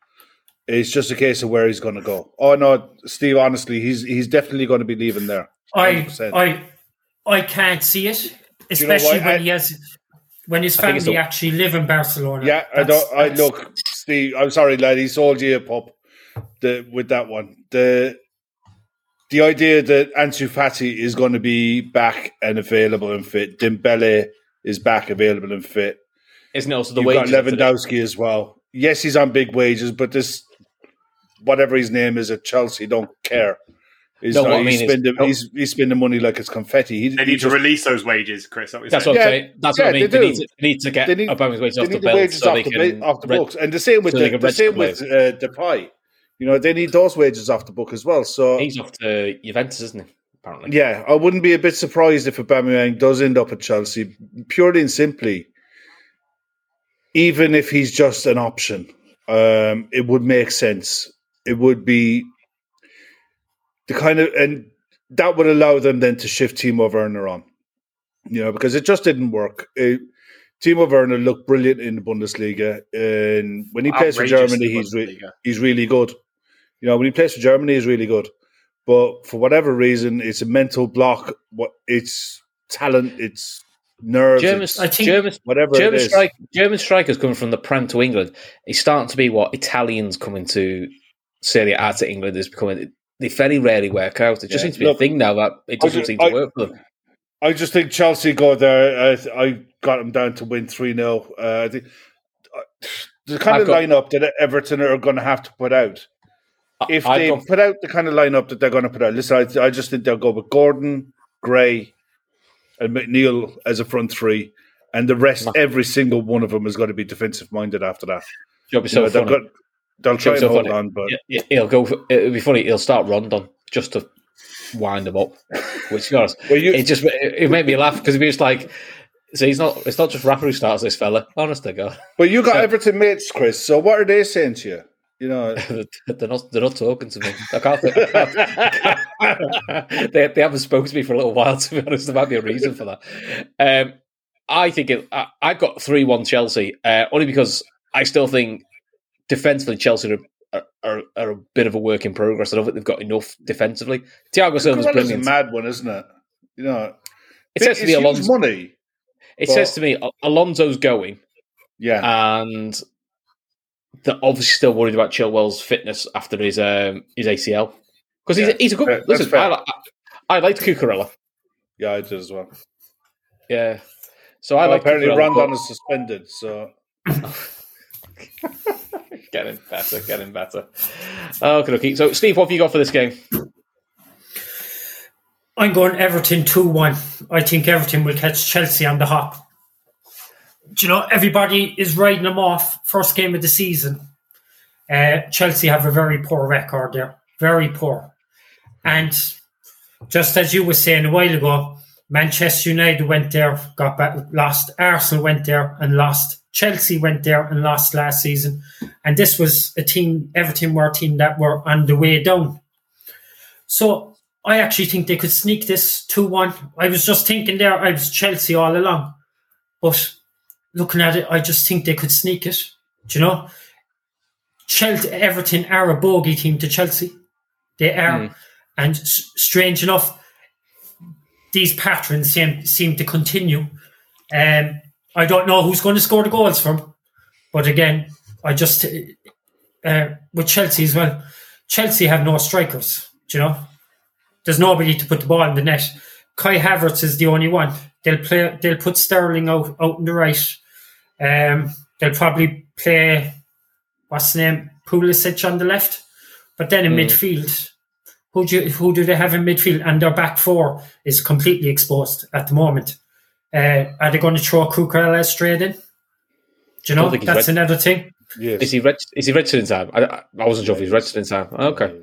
It's just a case of where he's going to go. Oh no, Steve. Honestly, he's he's definitely going to be leaving there. 100%. I I I can't see it, especially you know when I, he has when his family actually live in Barcelona. Yeah, I don't. I look, Steve. I'm sorry, lad. He sold you a the with that one. The the idea that Ansu Fati is going to be back and available and fit. Dembele is back available and fit. Isn't it also the You've wages? got Lewandowski as well. Yes, he's on big wages, but this whatever his name is at Chelsea don't care. He's, no, not, he's, spending, he's, he's, spending money like it's confetti. He, they need to release those wages, Chris. That that's what I'm saying. That's yeah, what I mean. They, they, need to, they, need to, get need, Aubameyang's wages off the, the so off, the, off the books. And the same with so the, the same with uh, Depay. You know, they need those wages off the book as well. So he's off to Juventus, isn't he? Apparently. Yeah, I wouldn't be a bit surprised if Aubameyang does end up at Chelsea, purely and simply. Even if he's just an option, um, it would make sense. It would be the kind of and that would allow them then to shift Timo Werner on. You know, because it just didn't work. It, Timo Werner looked brilliant in the Bundesliga, and when he plays for Germany, he's re- he's really good. You know, when he plays for Germany, he's really good. But for whatever reason, it's a mental block. What it's talent, it's nerves, German, I think, German, whatever German, strike, German strikers coming from the Prem to England. It's starting to be what Italians coming to Serie A to England is becoming. They very rarely work out. It just yeah. seems to be Look, a thing now that it doesn't seem to I, work for them. I just think Chelsea go there. I, I got them down to win three 0 uh, I think uh, the kind I've of got, lineup that Everton are going to have to put out if I they put out the kind of lineup that they're going to put out, listen, I, I just think they'll go with Gordon, Gray, and McNeil as a front three, and the rest, every single one of them is going to be defensive minded after that. It'll be so you know, they'll, try so hold funny. on, but he'll go. it'll be funny. He'll start Rondon just to wind them up. Which, you well, you, it just it, made me laugh because he was like. So he's not. It's not just Rafa who starts this fella. Honest to God. But you got so, Everton mates, Chris. So what are they saying to you? You know, they're not they're not talking to me. I can't. I can't. they they haven't spoken to me for a little while. To be honest, there might be a reason for that. Um, I think it, I, I got three one Chelsea uh, only because I still think defensively Chelsea are, are, are, a bit of a work in progress. I don't think they've got enough defensively. Thiago Silva's brilliant. a mad one, isn't it? You know, it says to me Alonso money. It but... says to me Alonso's going. Yeah, and they're obviously still worried about Chilwell's fitness after his um, his ACL because he's, yeah, he's a good. Fair, listen, I, I, I liked Cucurella. Yeah, I did as well. Yeah, so I well, like. Apparently, Cucurella, Rondon but... is suspended. So getting better, getting better. Okay, okay. So, Steve, what have you got for this game? I'm going Everton two one. I think Everton will catch Chelsea on the hop Do you know, everybody is riding them off first game of the season. Uh, Chelsea have a very poor record there, very poor. And just as you were saying a while ago, Manchester United went there, got back, lost. Arsenal went there and lost. Chelsea went there and lost last season. And this was a team, Everton were a team that were on the way down. So I actually think they could sneak this 2 1. I was just thinking there, I was Chelsea all along. But looking at it, I just think they could sneak it. Do you know? Chelsea, Everton are a bogey team to Chelsea. They are. Mm. And s- strange enough, these patterns seem, seem to continue. Um, I don't know who's going to score the goals from, but again, I just uh, with Chelsea as well. Chelsea have no strikers. you know, there's nobody to put the ball in the net. Kai Havertz is the only one. They'll play. They'll put Sterling out out in the right. Um, they'll probably play what's the name Pulisic on the left, but then in mm. midfield, who do you, who do they have in midfield? And their back four is completely exposed at the moment. Uh, are they going to throw Cucurella straight in? Do you know that's reg- another thing? Yes. Is he reg- is he registered in time? I, I wasn't sure if he's registered in time. Okay.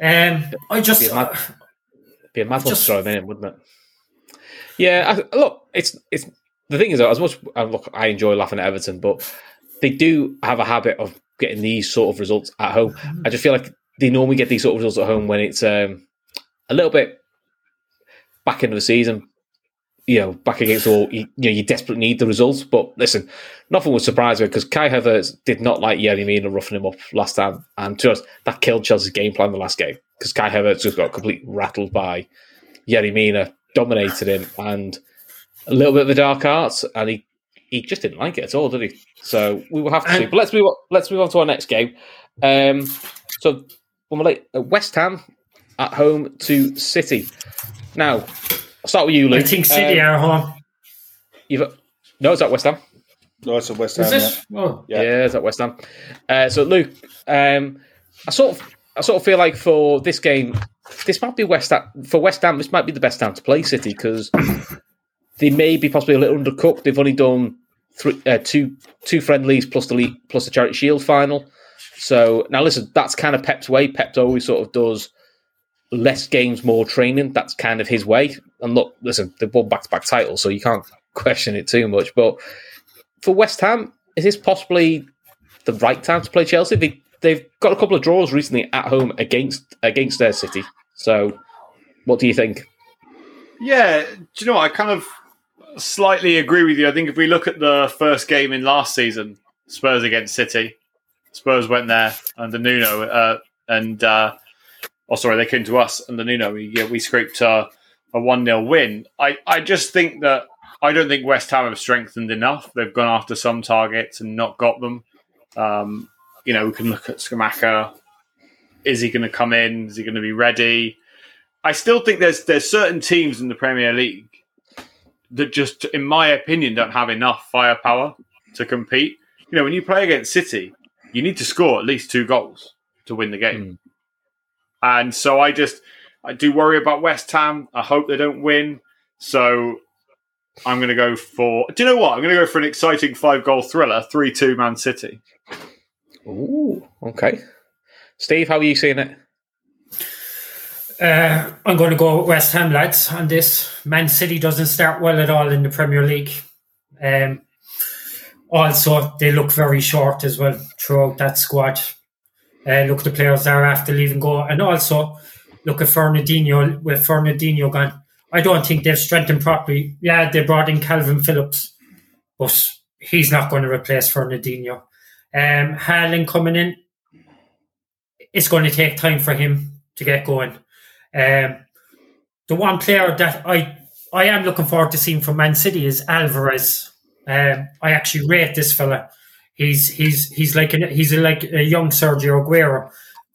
Um, I just be a mad, be a mad one to throw him in, wouldn't it? Yeah, I, look, it's it's the thing is, as much uh, look, I enjoy laughing at Everton, but they do have a habit of getting these sort of results at home. I just feel like they normally get these sort of results at home when it's um, a little bit back into the season. You know, back against all, you, you know, you desperately need the results. But listen, nothing was surprising because Kai Havertz did not like Yerry Mina roughing him up last time. And to us, that killed Chelsea's game plan the last game because Kai Havertz just got completely rattled by Yerry Mina, dominated him, and a little bit of the dark arts, and he he just didn't like it at all, did he? So we will have to see. But let's move on, let's move on to our next game. Um, so when we're like West Ham at home to City. Now, I'll start with you, Luke. I think City um, are home. You've no, it's at West Ham. No, it's at West Ham. Is this? Yeah. Oh. yeah. yeah, it's at West Ham. Uh, so, Luke, um, I sort of, I sort of feel like for this game, this might be West Ham for West Ham. This might be the best time to play City because they may be possibly a little undercooked. They've only done three, uh, two two friendlies plus the league, plus the Charity Shield final. So now listen, that's kind of Pep's way. Pep always sort of does less games, more training. That's kind of his way. And look, listen, they've won back to back titles, so you can't question it too much. But for West Ham, is this possibly the right time to play Chelsea? They, they've got a couple of draws recently at home against against their City. So, what do you think? Yeah, do you know what? I kind of slightly agree with you. I think if we look at the first game in last season, Spurs against City, Spurs went there under Nuno, uh, and uh, oh, sorry, they came to us under Nuno. We yeah, we scraped a one 0 win. I I just think that I don't think West Ham have strengthened enough. They've gone after some targets and not got them. Um, you know, we can look at Scamacca. Is he going to come in? Is he going to be ready? I still think there's there's certain teams in the Premier League that just, in my opinion, don't have enough firepower to compete. You know, when you play against City, you need to score at least two goals to win the game. Mm. And so I just I do worry about West Ham. I hope they don't win. So I'm going to go for. Do you know what? I'm going to go for an exciting five goal thriller, three two Man City. Ooh, okay. Steve, how are you seeing it? Uh, I'm going to go West Ham lads on this. Man City doesn't start well at all in the Premier League. Um, also, they look very short as well throughout that squad. Uh, look, the players are after leaving go, and also look at Fernandinho with Fernandinho gone. I don't think they've strengthened properly. Yeah, they brought in Kalvin Phillips, but he's not going to replace Fernandinho. Um, Haaland coming in, it's going to take time for him to get going. Um, the one player that I I am looking forward to seeing from Man City is Alvarez. Um, I actually rate this fella. He's he's he's like an, he's like a young Sergio Aguero.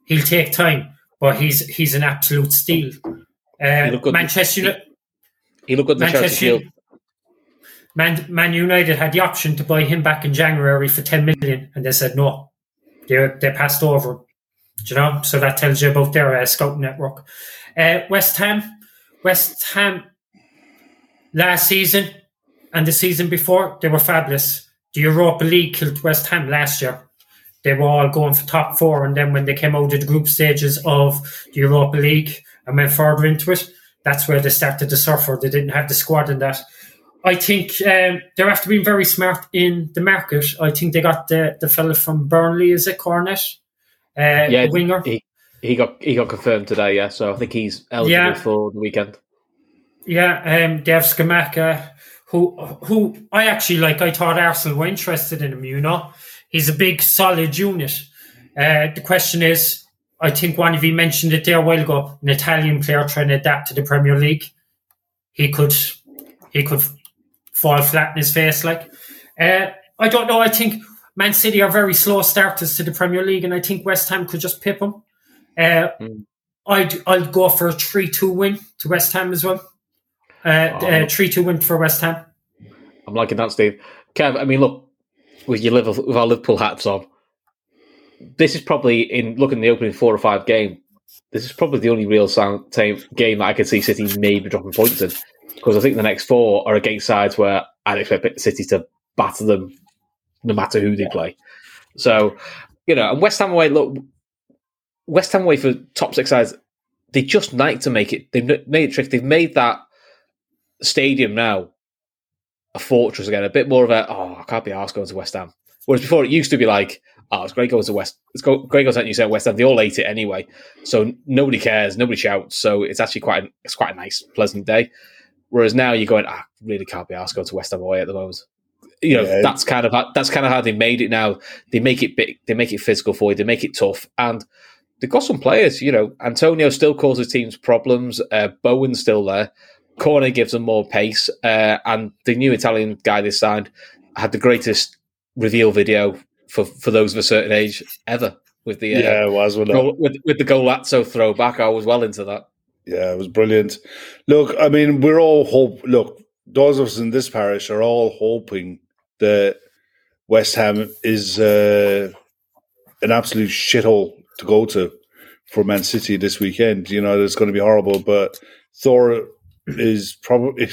He'll take time, but he's he's an absolute steal. Uh, Manchester United. He, looked good. Manchester Man, Man United had the option to buy him back in January for ten million, and they said no. They they passed over. Do you know? So that tells you about their uh, scout network. Uh, West Ham, West Ham, last season and the season before they were fabulous. The Europa League killed West Ham last year. They were all going for top four. And then when they came out of the group stages of the Europa League and went further into it, that's where they started to suffer. They didn't have the squad in that. I think um, they're after being very smart in the market. I think they got the the fella from Burnley, is it Cornet? Uh, yeah, winger. He, he got he got confirmed today, yeah. So I think he's eligible yeah. for the weekend. Yeah, um, Dev Scamacca, who who I actually like. I thought Arsenal were interested in him. You know, he's a big, solid unit. Uh, the question is, I think one of you mentioned it there a while ago. An Italian player trying to adapt to the Premier League, he could he could fall flat in his face. Like, uh, I don't know. I think Man City are very slow starters to the Premier League, and I think West Ham could just pip them. Uh, mm. I'd I'd go for a three two win to West Ham as well. Uh, oh. uh, three two win for West Ham. I'm liking that, Steve. Kev, I mean, look, with your Liverpool, with our Liverpool hats on, this is probably in looking at the opening four or five game. This is probably the only real sound, game that I could see City maybe dropping points in because I think the next four are against sides where I'd expect City to batter them no matter who they play. So, you know, and West Ham away, look, West Ham away for top six sides, they just like to make it. They've made it trick. They've made that stadium now a fortress again, a bit more of a, oh, I can't be asked going to West Ham. Whereas before it used to be like, oh, it's great going to West. It's great going to you say West Ham. They all hate it anyway, so nobody cares, nobody shouts. So it's actually quite a, it's quite a nice, pleasant day. Whereas now you're going, ah, really can't be asked going to West Ham away at the moment you know yeah. that's kind of how, that's kind of how they made it now. They make it big, they make it physical for you, they make it tough, and they've got some players. You know, Antonio still causes teams problems. Uh, Bowen's still there. Cornet gives them more pace, uh, and the new Italian guy they signed had the greatest reveal video for for those of a certain age ever with the uh, yeah, it was with, goal, with, with the Golazo throwback. I was well into that. Yeah, it was brilliant. Look, I mean, we're all hope. Look, those of us in this parish are all hoping that West Ham is uh, an absolute shithole to go to for Man City this weekend. You know, it's going to be horrible, but Thor is probably,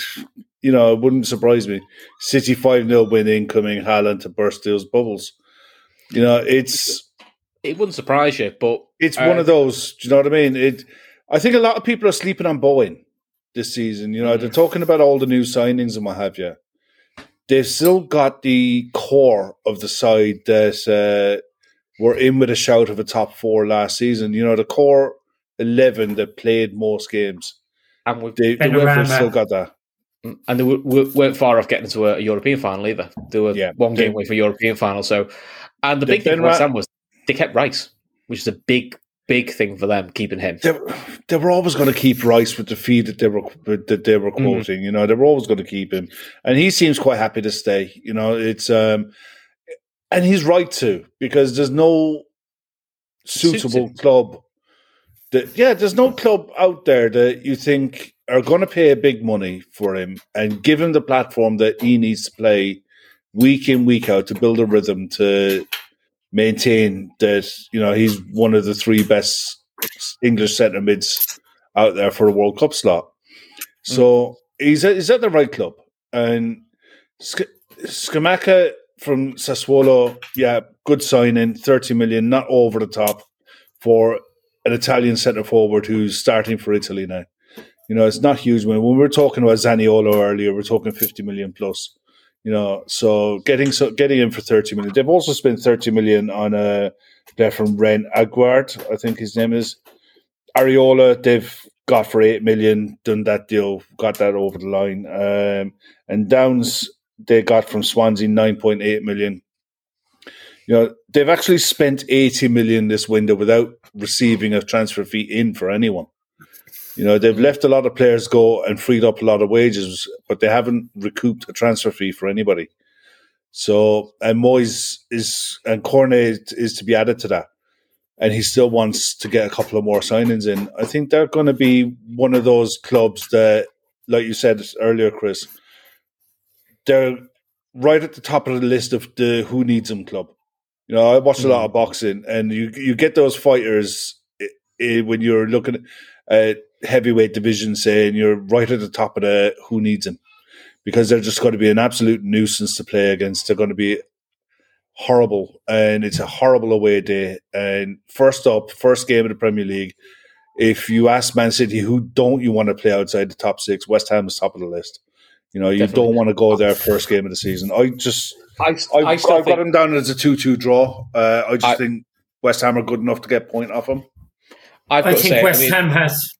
you know, it wouldn't surprise me. City 5 0 win incoming, Haaland to burst those bubbles. You know, it's. It wouldn't surprise you, but. It's uh, one of those, do you know what I mean? It. I think a lot of people are sleeping on Bowen this season. You know, mm-hmm. they're talking about all the new signings and what have you they've still got the core of the side that uh, were in with a shout of a top four last season. You know, the core eleven that played most games, and we've they, they still got that. Mm, and they weren't far off getting to a European final either. They were yeah, one game away for European final. So, and the big thing for Ham was they kept Rice, which is a big big thing for them keeping him. They, they were always going to keep Rice with the fee that they were that they were mm-hmm. quoting. Mm-hmm. You know, they were always going to keep him, and he seems quite happy to stay. You know, it's um, and he's right to because there's no suitable club that yeah, there's no club out there that you think are going to pay a big money for him and give him the platform that he needs to play week in week out to build a rhythm to maintain that you know he's one of the three best English centre mids out there for a World Cup slot. So mm. he's at, he's at the right club, and Sk- Scamacca from Sassuolo, yeah, good signing, thirty million, not over the top for an Italian centre forward who's starting for Italy now. You know, it's not huge. When we were talking about Zaniolo earlier, we're talking fifty million plus. You know, so getting so getting in for thirty million. They've also spent thirty million on a player from Rennes Aguerd, I think his name is. Areola, they've got for eight million, done that deal, got that over the line. Um, and Downes, they got from Swansea nine point eight million. You know, they've actually spent eighty million this window without receiving a transfer fee in for anyone. You know, they've hmm. left a lot of players go and freed up a lot of wages, but they haven't recouped a transfer fee for anybody. So, and Moyes is, and Cornet is to be added to that. And he still wants to get a couple of more signings in. I think they're going to be one of those clubs that, like you said earlier, Chris, they're right at the top of the list of the who needs them club. You know, I watch mm-hmm. a lot of boxing, and you you get those fighters when you're looking at heavyweight division saying you're right at the top of the who needs him because they're just going to be an absolute nuisance to play against. They're going to be horrible, and it's a horrible away day. And first up, first game of the Premier League. If you ask Man City, who don't you want to play outside the top six? West Ham is top of the list. You know, you Definitely. don't want to go there first game of the season. I just, I, I, I, I got think, him down as a two-two draw. Uh, I just I, think West Ham are good enough to get point off him. I've i think say, West I mean, Ham has.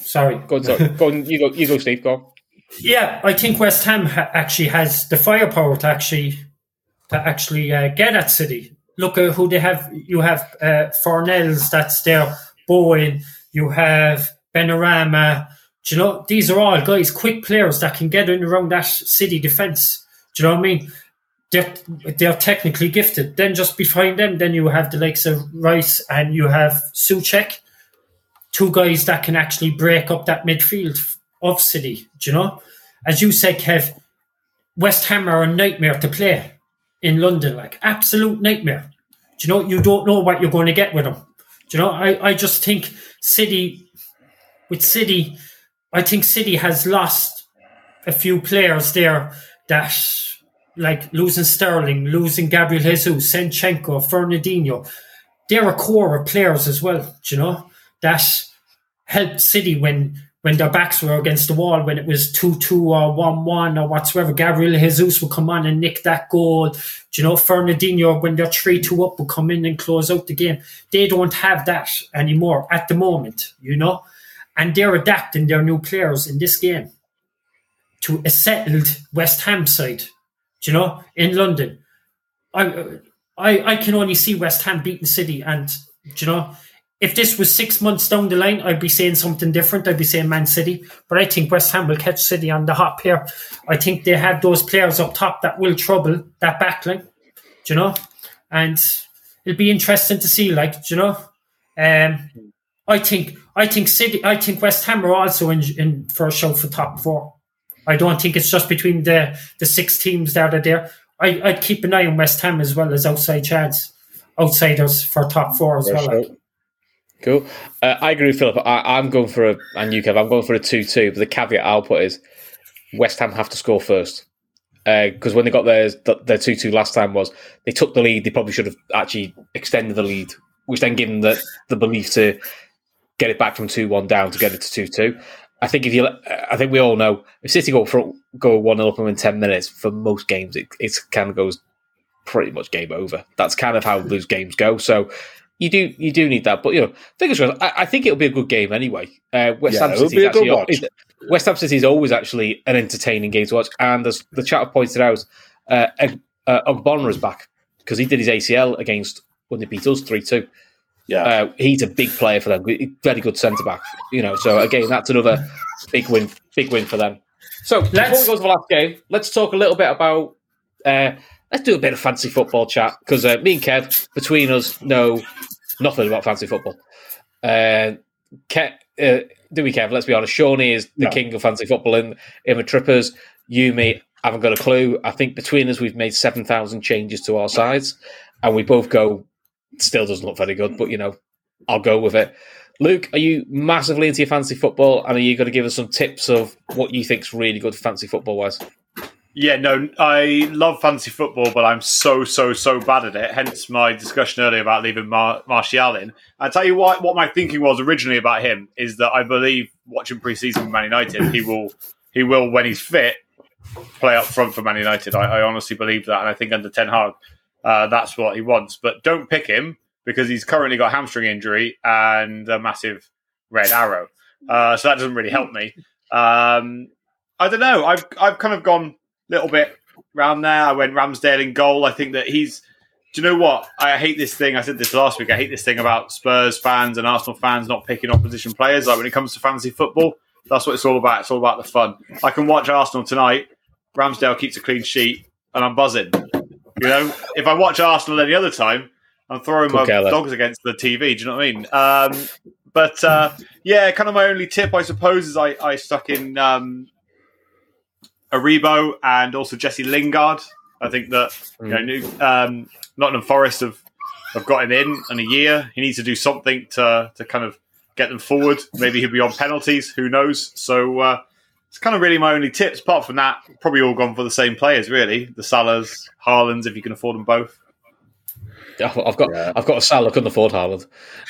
Sorry, go on, sorry. go on, you go, you go, Steve. Go. Yeah, I think West Ham ha- actually has the firepower to actually to actually uh, get at City. Look at who they have. You have uh, Fornals, that's there. Bowen. You have Benrahma. Do you know these are all guys, quick players that can get in around that City defence. Do you know what I mean? They're, they're technically gifted. Then just behind them, then you have the likes of Rice and you have Soucek, two guys that can actually break up that midfield of City. Do you know? As you said, Kev, West Ham are a nightmare to play in London, like absolute nightmare. Do you know? You don't know what you're going to get with them. Do you know? I, I just think City, with City, I think City has lost a few players there that, like losing Sterling, losing Gabriel Jesus, Zinchenko, Fernandinho. They're a core of players as well, you know, that helped City when when their backs were against the wall, when it was 2 2 or 1 1 or whatsoever, Gabriel Jesus would come on and nick that goal. Do you know, Fernandinho, when they're 3 2 up, will come in and close out the game. They don't have that anymore at the moment, you know? And they're adapting their new players in this game to a settled West Ham side, you know, in London. I, I, I can only see West Ham beating City and, you know, if this was six months down the line, I'd be saying something different. I'd be saying Man City. But I think West Ham will catch City on the hop here. I think they have those players up top that will trouble that backline, you know? And it'll be interesting to see, like, you know? Um, I think I think City I think West Ham are also in, in for a show for top four. I don't think it's just between the, the six teams that are there. I, I'd keep an eye on West Ham as well as outside chance outsiders for top four as well. Like. Cool. Uh, I agree with Philip. I, am going for a, and you, Kev, I'm going for a 2 2. But the caveat I'll put is West Ham have to score first. Because uh, when they got their, their 2 2 last time, was they took the lead. They probably should have actually extended the lead, which then gave them the, the belief to get it back from 2 1 down to get it to 2 2. I think if you, I think we all know if City go for go one 0 up in ten minutes for most games, it, it kind of goes pretty much game over. That's kind of how those games go. So you do you do need that, but you know, fingers crossed. I, I think it'll be a good game anyway. Uh, West yeah, Ham City actually, West Ham City is always actually an entertaining game to watch, and as the chat pointed out, uh, uh, Ogbonna is back because he did his ACL against when they beat us three two. Yeah, uh, he's a big player for them. Very good centre back. You know, so again, that's another big win. Big win for them. So let's, before we go to the last game, let's talk a little bit about. Uh, let's do a bit of fancy football chat because uh, me and Kev, between us, know nothing about fancy football. Uh, Kev, uh, do we, Kev? Let's be honest. Shawnee is the no. king of fancy football in, in the trippers. You, me, haven't got a clue. I think between us, we've made 7,000 changes to our sides, and we both go, still doesn't look very good, but you know, I'll go with it. Luke, are you massively into your fancy football, and are you going to give us some tips of what you think's really good fancy football wise? Yeah, no, I love fantasy football, but I'm so, so, so bad at it. Hence my discussion earlier about leaving Mar- Martial in. I tell you what, what my thinking was originally about him is that I believe watching preseason with Man United, he will, he will when he's fit, play up front for Man United. I, I honestly believe that, and I think under Ten Hag, uh, that's what he wants. But don't pick him because he's currently got hamstring injury and a massive red arrow, uh, so that doesn't really help me. Um, I don't know. I've I've kind of gone a little bit around there. I went Ramsdale in goal. I think that he's. Do you know what? I hate this thing. I said this last week. I hate this thing about Spurs fans and Arsenal fans not picking opposition players. Like when it comes to fantasy football, that's what it's all about. It's all about the fun. I can watch Arsenal tonight. Ramsdale keeps a clean sheet, and I'm buzzing. You know, if I watch Arsenal any other time, I'm throwing my dogs against the TV. Do you know what I mean? Um, but uh, yeah, kind of my only tip, I suppose, is I, I stuck in um, Aribo and also Jesse Lingard. I think that you know, new, um, Nottingham Forest have have got him in in a year. He needs to do something to to kind of get them forward. Maybe he'll be on penalties. Who knows? So uh, it's kind of really my only tips. Apart from that, probably all gone for the same players. Really, the Salahs, Haalands, if you can afford them both. I've got yeah. I've got a Salah couldn't afford Haaland.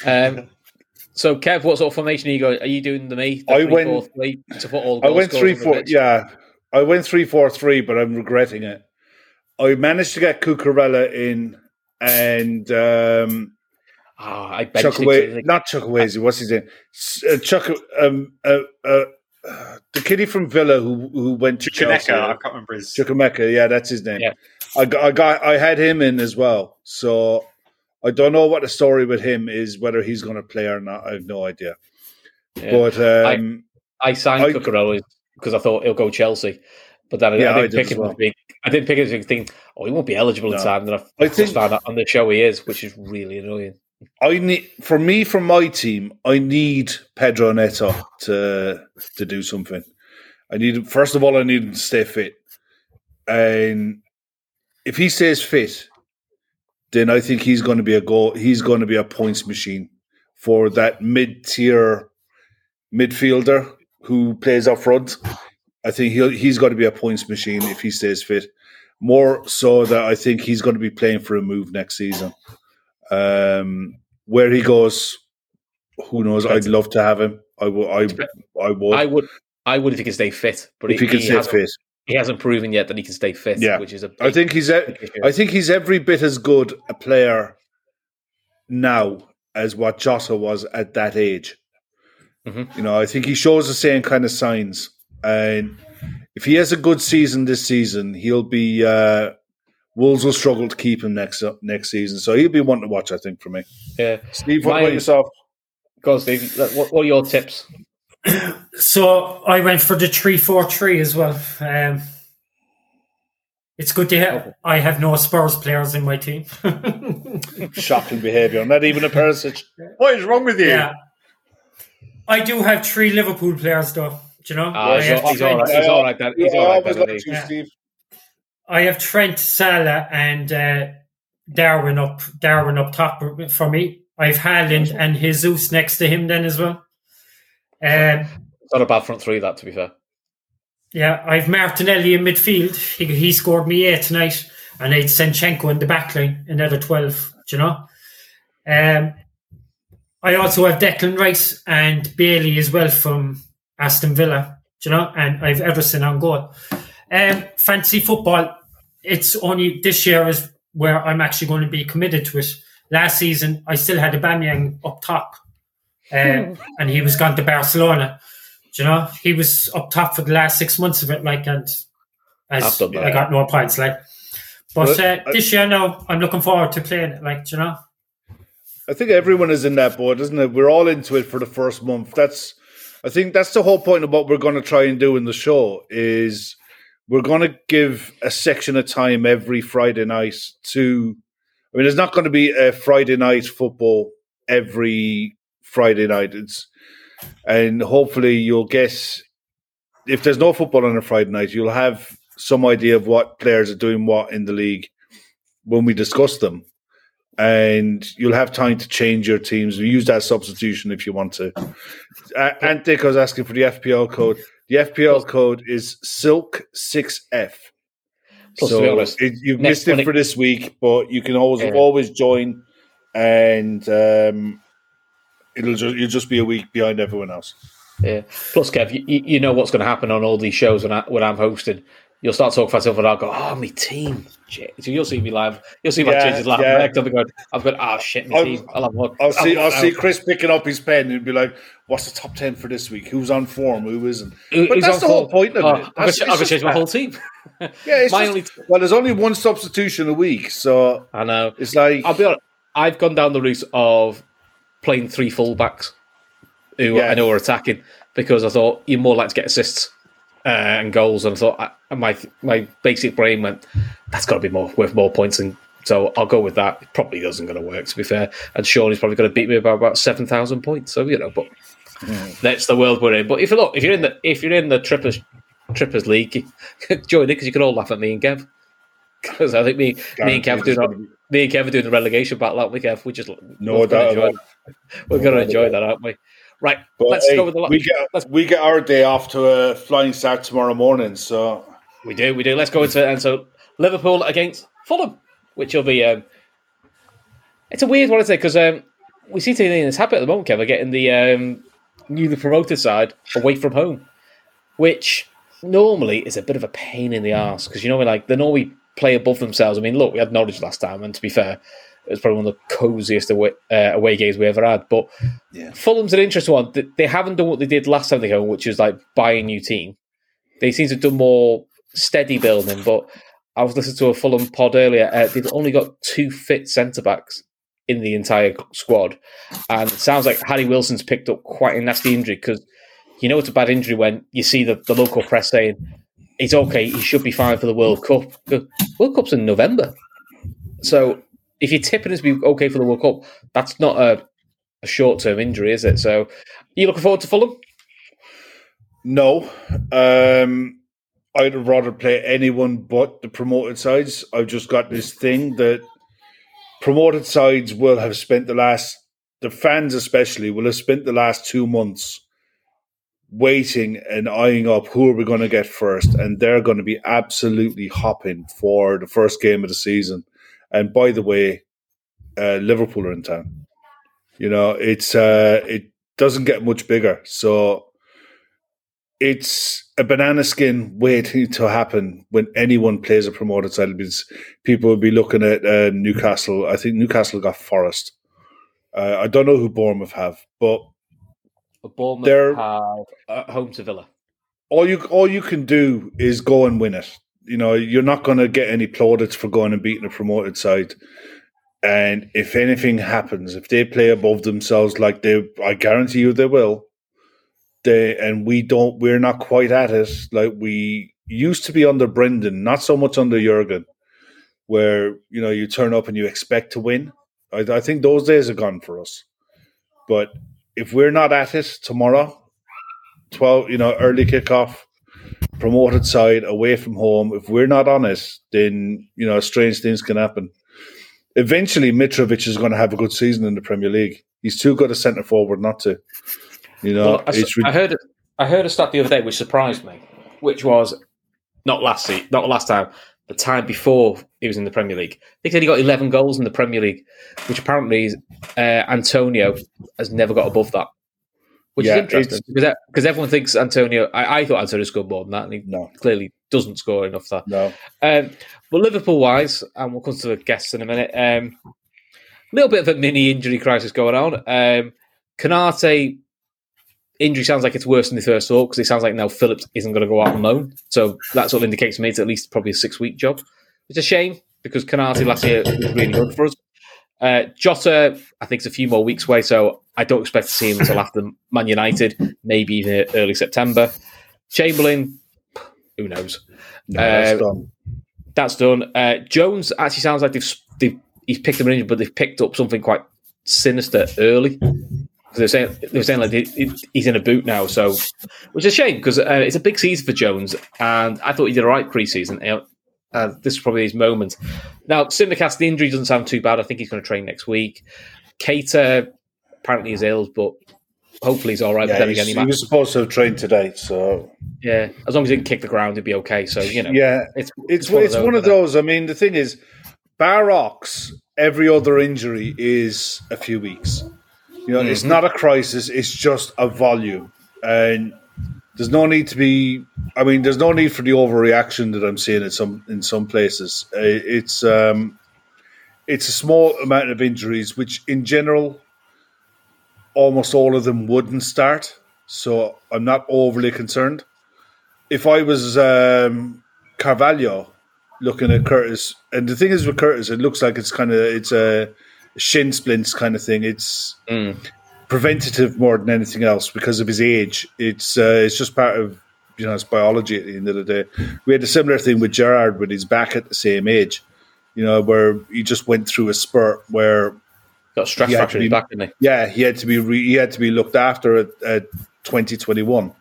Um, so Kev, what sort of formation are you going? Are you doing the me? The I three, went four, three, to put all. I went three four. Yeah, I went three four three, but I'm regretting it. I managed to get Cucurella in and um, oh, I Chukwueze, not Chukwueze. What's his name? Uh, Chuck, um, uh, uh, the kiddie from Villa who who went to Chelsea. I can't remember his Chukwuemeka, yeah, that's his name. Yeah. I got, I got I had him in as well. So I don't know what the story with him is, whether he's going to play or not. I have no idea. Yeah. But um, I, I signed Cucurella because I thought he'll go Chelsea. But then I, yeah, I didn't I pick him well. big. I didn't pick him think, oh, he won't be eligible no. in time. And I, I think, found out on the show he is, which is really annoying. I need for me from my team. I need Pedro Neto to to do something. I need first of all, I need him to stay fit, and if he stays fit, then I think he's going to be a goal. He's going to be a points machine for that mid tier midfielder who plays up front. I think he'll he's got to be a points machine if he stays fit. More so that I think he's going to be playing for a move next season. Um, where he goes, who knows? I'd love to have him. I would. I, I would. I would. I would if he can stay fit. But if he, he can stay fit, he hasn't proven yet that he can stay fit. Yeah, which is a. Big, I think he's. A, I think he's every bit as good a player now as what Jota was at that age. Mm-hmm. You know, I think he shows the same kind of signs. And if he has a good season this season, he'll be uh, Wolves will struggle to keep him next uh, next season. So he'll be one to watch, I think, for me. Yeah, Steve, what My, about yourself? Go on, Steve. What, what, are your tips? so I went for the three four three as well. Um, it's good to have. I have no Spurs players in my team. Shocking behaviour. Not even a Perisic. What is wrong with you? Yeah. I do have three Liverpool players, though. Do you know? Oh, he's, all, he's, all right. He's all right. That, he's all right. That, yeah. Steve. I have Trent, Salah, and uh, Darwin up. Darwin up top for me. I have Haaland and Jesus next to him then as well. Um, not a bad front three, that to be fair. Yeah, I have Martinelli in midfield. He, he scored me eight tonight, and I had Zinchenko in the backline, another twelve. Do you know? Um, I also have Declan Rice and Bailey as well from Aston Villa, you know, and I've Ederson on goal. Um, fancy football, it's only this year is where I'm actually going to be committed to it. Last season, I still had Aubameyang up top, uh, and he was gone to Barcelona. you know, he was up top for the last six months of it, like, and as I got no points, like. But uh, this year, no, I'm looking forward to playing it, like, you know. I think everyone is in that boat, isn't it? We're all into it for the first month. That's I think that's the whole point of what we're going to try and do in the show is we're going to give a section of time every Friday night to. I mean, there's not going to be a Friday night football every Friday night. It's and hopefully you'll guess if there's no football on a Friday night, you'll have some idea of what players are doing what in the league when we discuss them and you'll have time to change your teams. Use that substitution if you want to. Uh, was asking for the FPL code. The FPL code is Silk6F. Plus, so honest, it, you've missed it for this week, but you can always yeah. always join, and um, it'll just, you'll just be a week behind everyone else. Yeah. Plus, Kev, you, you know what's going to happen on all these shows when, I, when I'm hosting you'll start talking for myself and I'll go, oh, my team. So you'll see me live. You'll see my yeah, changes live. Yeah. I've got, I've got, oh shit, my I'll, team. I'll have one. I'll see, I'll, I'll see Chris picking up his pen and be like, what's the top 10 for this week? Who's on form? Who isn't? Who, but that's the whole point of oh, it. That's, I'm going to change my whole team. yeah, it's my just, only t- well, there's only one substitution a week. So I know. It's like, I'll be honest, I've gone down the route of playing three fullbacks who yeah. I know are attacking because I thought you're more likely to get assists uh, and goals, and I thought I, my my basic brain went, that's got to be more worth more points, and so I'll go with that. It probably isn't going to work, to be fair. And Sean is probably going to beat me by about seven thousand points. So you know, but mm. that's the world we're in. But if you look, if you're in the if you're in the trippers trippers league, join it because you can all laugh at me and Kev. Because I think me me and Kev doing me and Kev are doing the relegation battle, aren't we, Kev? We just no doubt. Enjoy, we're going to enjoy that, aren't we? Right, but let's hey, go with the. We get let's, we get our day off to a flying start tomorrow morning, so we do, we do. Let's go into. And so Liverpool against Fulham, which will be um, It's a weird one, isn't it? Because um, we see something that's happening at the moment, Kevin, getting the um, newly promoted side away from home, which normally is a bit of a pain in the ass because you know, we like they normally play above themselves. I mean, look, we had Norwich last time, and to be fair, it was probably one of the coziest away, uh, away games we ever had. But yeah. Fulham's an interesting one. They haven't done what they did last time they go, which is like buy a new team. They seem to have done more steady building. But I was listening to a Fulham pod earlier. Uh, they've only got two fit centre backs in the entire squad, and it sounds like Harry Wilson's picked up quite a nasty injury because you know it's a bad injury when you see the, the local press saying it's okay, he should be fine for the World Cup. The World Cup's in November, so if you're tipping us be okay for the World Cup, that's not a, a short term injury, is it? So, are you looking forward to Fulham? No. Um, I'd rather play anyone but the promoted sides. I've just got this thing that promoted sides will have spent the last, the fans especially, will have spent the last two months waiting and eyeing up who are we going to get first, and they're going to be absolutely hopping for the first game of the season. And by the way, uh, Liverpool are in town. You know, it's uh, it doesn't get much bigger, so it's a banana skin waiting to happen when anyone plays a promoted side. Because people will be looking at uh, Newcastle. I think Newcastle got Forest. Uh, I don't know who Bournemouth have, but Bournemouth they're have, uh, home to Villa. All you all you can do is go and win it you know, you're not going to get any plaudits for going and beating a promoted side. And if anything happens, if they play above themselves like they, I guarantee you they will. They and we don't, we're not quite at it like we used to be under Brendan, not so much under Jurgen, where you know you turn up and you expect to win. I, I think those days are gone for us. But if we're not at it tomorrow, twelve, you know, early kickoff, promoted side away from home. If we're not on it, then you know strange things can happen. Eventually, Mitrovic is going to have a good season in the Premier League. He's too good a centre forward not to. You know, well, I, I, heard I heard a stat the other day which surprised me, which was not last season, not last time, the time before he was in the Premier League. They said he got 11 goals in the Premier League, which apparently uh, Antonio has never got above that which yeah, is interesting because because everyone thinks Antonio. I, I thought Antonio scored more than that, and he no. clearly doesn't score enough. That no. Um, but Liverpool wise, and we'll come to the guests in a minute. A um, little bit of a mini injury crisis going on. Um, Konate injury sounds like it's worse than the first thought because it sounds like now Phillips isn't going to go out on loan. So that's what indicates to me it's at least probably a six week job. It's a shame because Konate last year was really good for us. Uh, Jota, I think it's a few more weeks away, so I don't expect to see him until after Man United, maybe even early September. Chamberlain, who knows? No, that's uh, done. That's done. Uh, Jones actually sounds like they've, they've he's picked an injury, but they've picked up something quite sinister early. They're saying they're saying like he's in a boot now, so which is a shame because uh, it's a big season for Jones, and I thought he did a right preseason. Uh, this is probably his moment. Now, Tsimikas, the injury doesn't sound too bad. I think he's going to train next week. Keita apparently is ill, but hopefully he's all right. Yeah, again, he, he was supposed to have trained today, so yeah, as long as he didn't kick the ground, he'd be okay. So you know, yeah, it's it's it's one, it's of, those, one of those. I mean, the thing is, Barrocks, every other injury is a few weeks. You know, mm-hmm. it's not a crisis; it's just a volume, and there's no need to be. I mean, there's no need for the overreaction that I'm seeing in some in some places. Uh, it's um, it's a small amount of injuries, which in general, almost all of them wouldn't start. So I'm not overly concerned. If I was um, Carvalho looking at Curtis, and the thing is with Curtis, it looks like it's kind of it's a shin splints kind of thing. It's mm preventative more than anything else because of his age. It's uh, it's just part of you know it's biology at the end of the day. We had a similar thing with Gerard when he's back at the same age. You know, where he just went through a spurt where got stress fracture in his back, didn't he? Yeah, he had to be re- he had to be looked after at, at 2021.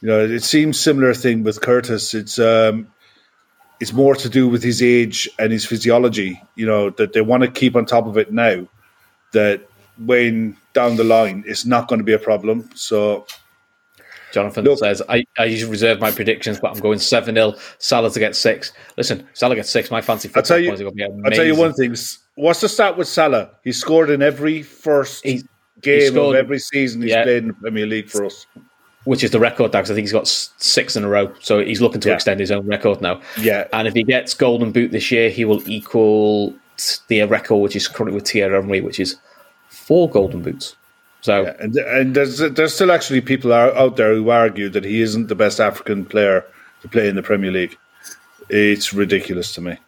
You know, it seems similar thing with Curtis. It's um, it's more to do with his age and his physiology. You know that they want to keep on top of it now. That when down the line, it's not going to be a problem. So, Jonathan Look, says, I, I usually reserve my predictions, but I'm going 7 0. Salah to get six. Listen, Salah gets six. My fancy football I'll tell you, I'll tell you one thing. What's the stat with Salah? He scored in every first he, game he scored, of every season he's yeah, played in the Premier League for us. Which is the record, because I think he's got six in a row. So he's looking to yeah. extend his own record now. Yeah. And if he gets Golden Boot this year, he will equal the record, which is currently with Thierry Henry, which is four Golden Boots. So yeah, and, and there's there's still actually people out there who argue that he isn't the best African player to play in the Premier League. It's ridiculous to me.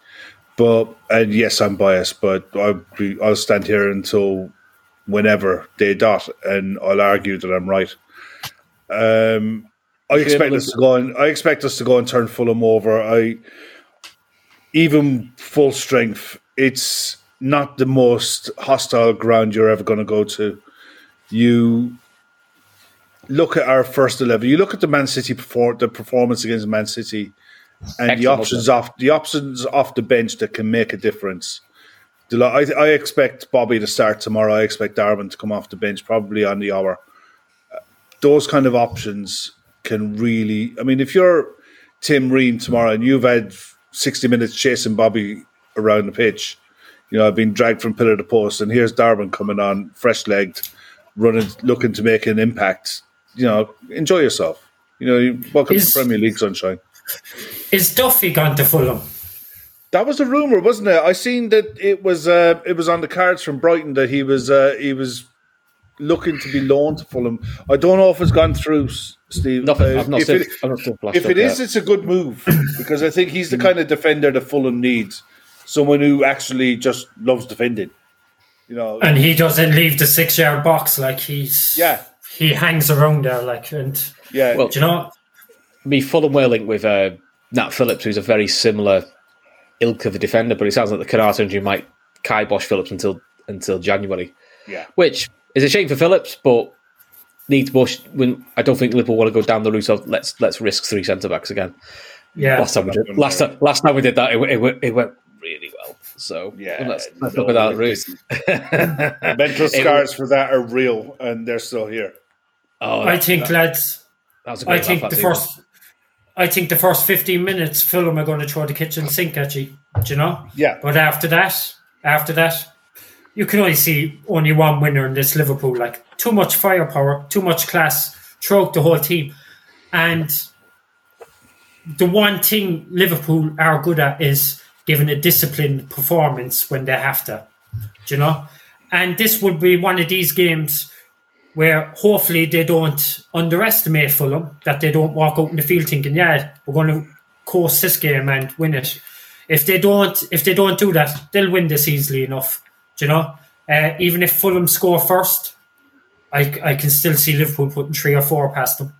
But and yes, I'm biased, but I'll be, I'll stand here until whenever they dot, and I'll argue that I'm right. Um, I expect us to go and I expect us to go and turn Fulham over. I even full strength. It's not the most hostile ground you're ever going to go to you look at our first eleven. You look at the Man City perform the performance against Man City, and Excellent. the options off the options off the bench that can make a difference. I, I expect Bobby to start tomorrow. I expect Darwin to come off the bench, probably on the hour. Those kind of options can really. I mean, if you're Tim Ream tomorrow and you've had sixty minutes chasing Bobby around the pitch, you know, I've been dragged from pillar to post, and here's Darwin coming on fresh legged running, looking to make an impact, you know, enjoy yourself. You know, welcome is, to Premier League sunshine. Is Duffy gone to Fulham? That was a rumor, wasn't it? I seen that it was uh, it was on the cards from Brighton that he was uh, he was looking to be loaned to Fulham. I don't know if it's gone through, Steve. Nothing. Uh, I've not if seen, it, not if it is, it's a good move because I think he's the kind of defender that Fulham needs. Someone who actually just loves defending. You know, and he doesn't leave the six yard box like he's yeah he hangs around there like and yeah. Well, do you know? Me Fulham were linked with uh, Nat Phillips, who's a very similar ilk of a defender, but it sounds like the Konate injury might kibosh Phillips until until January. Yeah, which is a shame for Phillips, but needs Bush. When I don't think Liverpool want to go down the route of let's let's risk three centre backs again. Yeah, last time we did, last time last time we did that, it, it, it went really well. So yeah, let's, let's look at that route. Mental scars for that are real, and they're still here. Oh, I think, that, lads. I think the first. I think the first fifteen minutes, Fulham are going to throw the kitchen sink at you. Do you know? Yeah. But after that, after that, you can only see only one winner in this Liverpool. Like too much firepower, too much class throughout the whole team, and the one thing Liverpool are good at is giving a disciplined performance when they have to. Do you know? And this would be one of these games where hopefully they don't underestimate Fulham, that they don't walk out in the field thinking, yeah, we're going to course this game and win it. If they don't, if they don't do that, they'll win this easily enough. Do you know? Uh, even if Fulham score first, I, I can still see Liverpool putting three or four past them.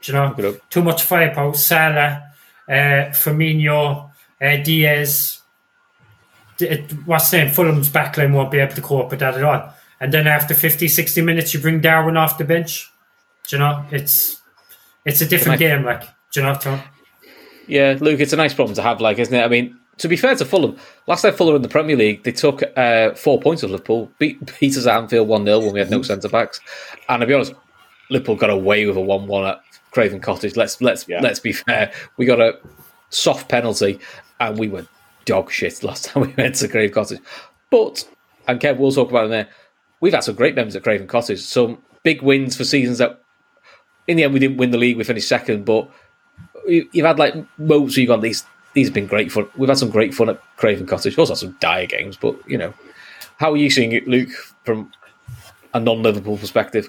Do you know? Too much firepower. Salah, uh, Firmino, uh, Diaz, what's name? Fulham's backline won't be able to cope with that at all. And then after 50, 60 minutes, you bring Darwin off the bench. Do you know, it's it's a different game, like, do you know, Tom? Yeah, Luke, it's a nice problem to have, like, isn't it? I mean, to be fair to Fulham, last time Fulham in the Premier League, they took uh, four points of Liverpool, beat, beat us at Anfield 1 0 when we had no centre backs. And to be honest, Liverpool got away with a 1 1 at Craven Cottage. Let's let's yeah. let's be fair. We got a soft penalty and we were dog shit last time we went to Craven Cottage. But, and Kev we'll talk about it there, we've had some great members at Craven Cottage. Some big wins for seasons that, in the end, we didn't win the league, we finished second, but you've had like moments where you've gone, these, these have been great fun. We've had some great fun at Craven Cottage. We've also had some dire games, but, you know, how are you seeing it, Luke, from a non Liverpool perspective?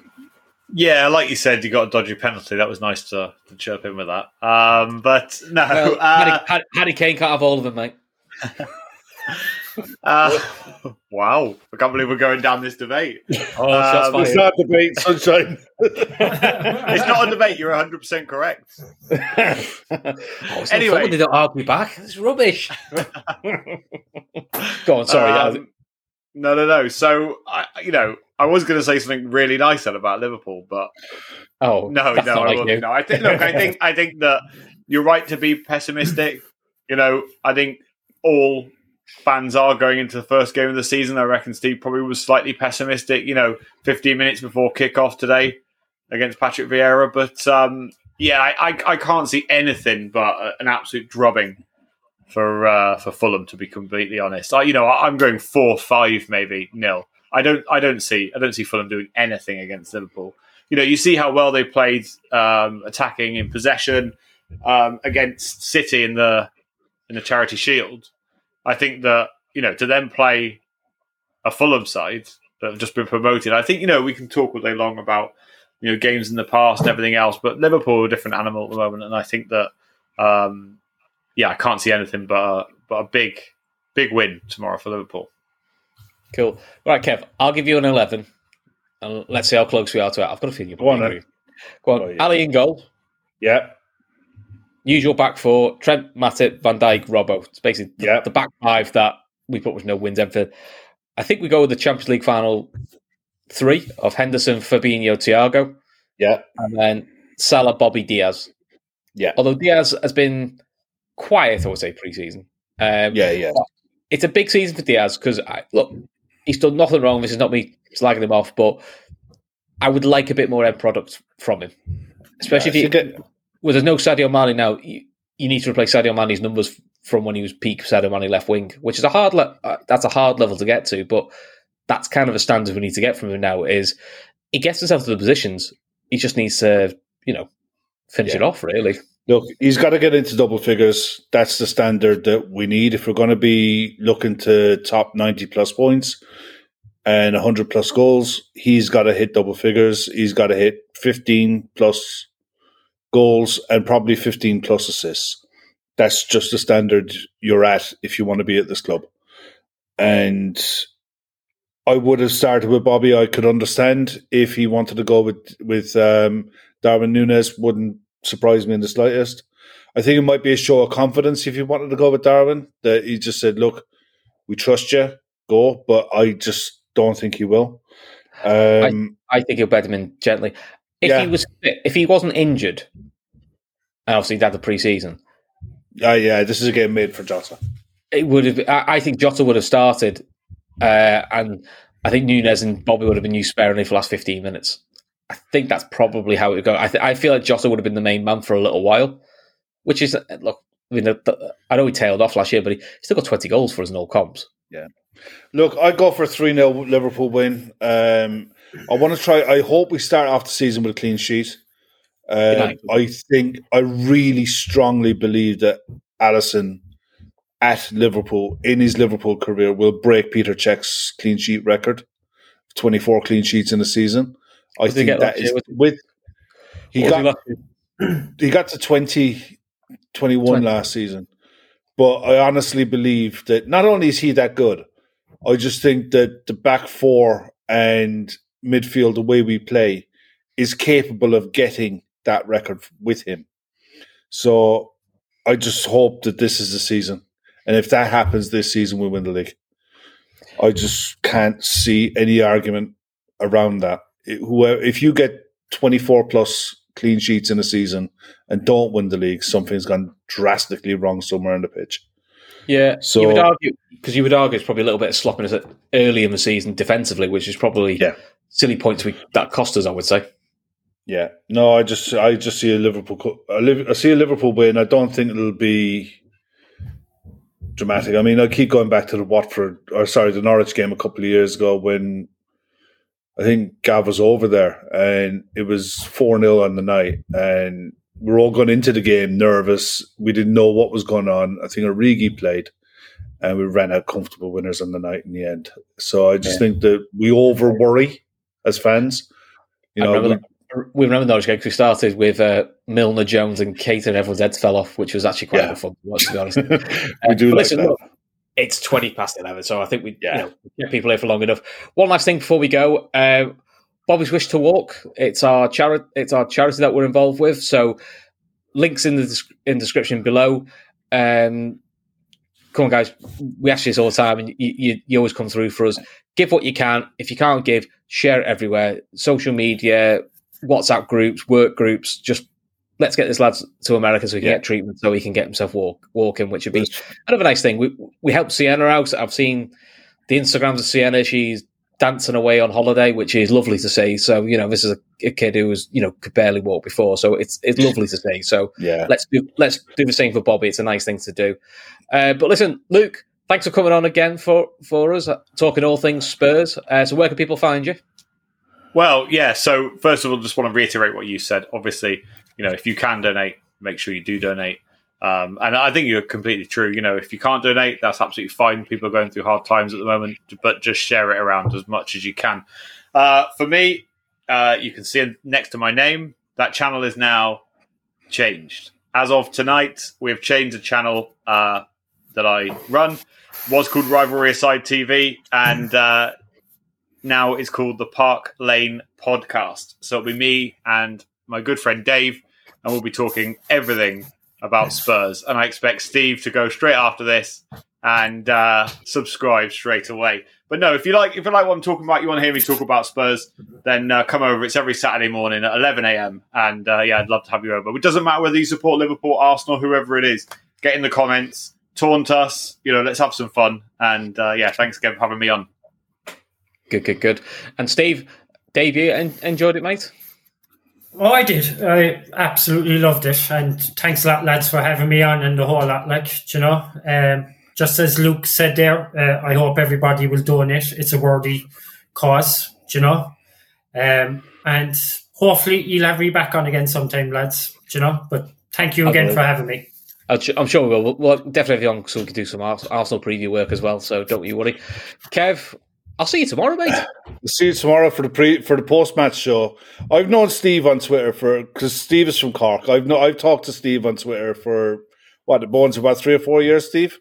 Yeah, like you said, you got a dodgy penalty. That was nice to, to chirp in with that. Um, but no, well, uh, Harry, Harry, Kane can't have all of them, mate. uh, wow, I can't believe we're going down this debate. Oh, um, it's not a debate, sunshine. it's not a debate. You're 100 percent correct. oh, anyway, they don't argue back. It's rubbish. Go on, sorry. Um, no, no, no. So, I, you know, I was going to say something really nice then about Liverpool, but oh no, no, I like No, I think look, I think I think that you're right to be pessimistic. You know, I think all fans are going into the first game of the season. I reckon Steve probably was slightly pessimistic. You know, 15 minutes before kickoff today, against Patrick Vieira. But um, yeah, I, I, I, can't see anything but an absolute drubbing for uh, for Fulham. To be completely honest, I, you know, I'm going four five maybe nil. I don't I don't see I don't see Fulham doing anything against Liverpool. You know, you see how well they played um, attacking in possession um, against City in the in the Charity Shield. I think that you know to then play a Fulham side that have just been promoted. I think you know we can talk all day long about you know games in the past, and everything else, but Liverpool are a different animal at the moment, and I think that um, yeah, I can't see anything but a, but a big big win tomorrow for Liverpool. Cool. Right, Kev, I'll give you an eleven, and let's see how close we are to it. I've got a feeling you're Go on, agree. Go on, oh, yeah. Ali in goal. Yeah. Usual back four: Trent, Matip, Van Dijk, Robbo. It's basically yeah. the back five that we put with no wins. For, I think we go with the Champions League final three of Henderson, Fabinho, Thiago. Yeah. And then Salah, Bobby, Diaz. Yeah. Although Diaz has been quiet, I would say, pre-season. Um, yeah, yeah. It's a big season for Diaz because, look, he's done nothing wrong. This is not me slagging him off, but I would like a bit more end product from him. Especially yeah, if he, it, well, there's no Sadio Mane now. You, you, need to replace Sadio Mane's numbers from when he was peak Sadio Mane left wing, which is a hard le- uh, that's a hard level to get to, but that's kind of a standard we need to get from him now. Is he gets himself to the positions? He just needs to, you know, finish yeah. it off. Really, look, he's got to get into double figures. That's the standard that we need if we're going to be looking to top ninety plus points and hundred plus goals. He's got to hit double figures. He's got to hit fifteen plus goals and probably fifteen plus assists. That's just the standard you're at if you want to be at this club. And I would have started with Bobby. I could understand if he wanted to go with with um, Darwin Nunez. Wouldn't surprise me in the slightest. I think it might be a show of confidence if he wanted to go with Darwin. That he just said, "Look, we trust you, go." But I just don't think he will. Um, I, I, think he'll bet him in gently. If yeah. he was, if he wasn't injured, and obviously he'd had the preseason. Uh, yeah, this is a game made for Jota. It would have. I think Jota would have started uh, and I think Nunez and Bobby would have been used sparingly for the last 15 minutes. I think that's probably how it would go. I, th- I feel like Jota would have been the main man for a little while, which is, look, I mean, I know he tailed off last year, but he still got 20 goals for his no comps. Yeah. Look, I go for a 3 0 Liverpool win. Um, I want to try, I hope we start off the season with a clean sheet. Um, I think, I really strongly believe that Alisson at Liverpool in his Liverpool career will break Peter Cech's clean sheet record, twenty four clean sheets in a season. I what think that is with he got he got to 20, 21 20. last season, but I honestly believe that not only is he that good, I just think that the back four and midfield, the way we play, is capable of getting that record with him. So I just hope that this is the season. And if that happens this season, we win the league. I just can't see any argument around that. Whoever, if you get 24 plus clean sheets in a season and don't win the league, something's gone drastically wrong somewhere on the pitch. Yeah, so you would argue because you would argue it's probably a little bit of sloppiness early in the season defensively, which is probably yeah. silly points we, that cost us. I would say. Yeah, no, I just I just see a Liverpool I see a Liverpool win. I don't think it'll be dramatic. I mean, I keep going back to the Watford, or sorry, the Norwich game a couple of years ago when I think Gav was over there and it was 4 0 on the night. And we are all going into the game nervous. We didn't know what was going on. I think Origi played and we ran out comfortable winners on the night in the end. So I just yeah. think that we over worry as fans. You know, we remember those games. We started with uh, Milner, Jones, and Keita, and everyone's heads fell off, which was actually quite yeah. fun to watch. To be honest, we uh, do like listen, that. Look, it's twenty past eleven, so I think we yeah. you know, get people here for long enough. One last thing before we go, uh, Bobby's Wish to Walk. It's our charity. It's our charity that we're involved with. So links in the in description below. Um, come on, guys. We ask you this all the time, and you, you, you always come through for us. Give what you can. If you can't give, share it everywhere. Social media, WhatsApp groups, work groups, just let's get this lad to America so he can yeah. get treatment so he can get himself walk, walking, which would be another nice thing. We we help Sienna out. I've seen the Instagrams of Sienna. She's dancing away on holiday, which is lovely to see. So you know, this is a, a, kid who was you know could barely walk before, so it's it's lovely to see. So yeah, let's do let's do the same for Bobby. It's a nice thing to do. Uh, but listen, Luke, thanks for coming on again for for us, uh, talking all things Spurs. Uh, so where can people find you? Well, yeah. So first of all, just want to reiterate what you said. Obviously, you know, if you can donate, make sure you do donate. Um, and I think you're completely true. You know, if you can't donate, that's absolutely fine. People are going through hard times at the moment, but just share it around as much as you can. Uh, for me, uh, you can see next to my name, that channel is now changed. As of tonight, we have changed the channel uh, that I run. Was called Rivalry Aside TV, and uh, now it's called the Park Lane Podcast. So it'll be me and my good friend Dave, and we'll be talking everything about Spurs, and I expect Steve to go straight after this and uh, subscribe straight away. But no, if you like, if you like what I'm talking about, you want to hear me talk about Spurs, then uh, come over. It's every Saturday morning at 11 a.m. And uh, yeah, I'd love to have you over. It doesn't matter whether you support Liverpool, Arsenal, whoever it is. Get in the comments, taunt us. You know, let's have some fun. And uh, yeah, thanks again for having me on. Good, good, good. And Steve, Dave, you enjoyed it, mate? Oh, I did. I absolutely loved it, and thanks a lot, lads, for having me on and the whole lot. Like you know, um, just as Luke said there, uh, I hope everybody will donate. It's a worthy cause, you know, um, and hopefully you'll have me back on again sometime, lads. You know, but thank you again for having me. I'm sure we will. We'll definitely have you on so we can do some Arsenal preview work as well. So don't you worry. Kev, I'll see you tomorrow, mate. I'll see you tomorrow for the pre for the post match show. I've known Steve on Twitter for because Steve is from Cork. I've know I've talked to Steve on Twitter for what the bones about three or four years, Steve.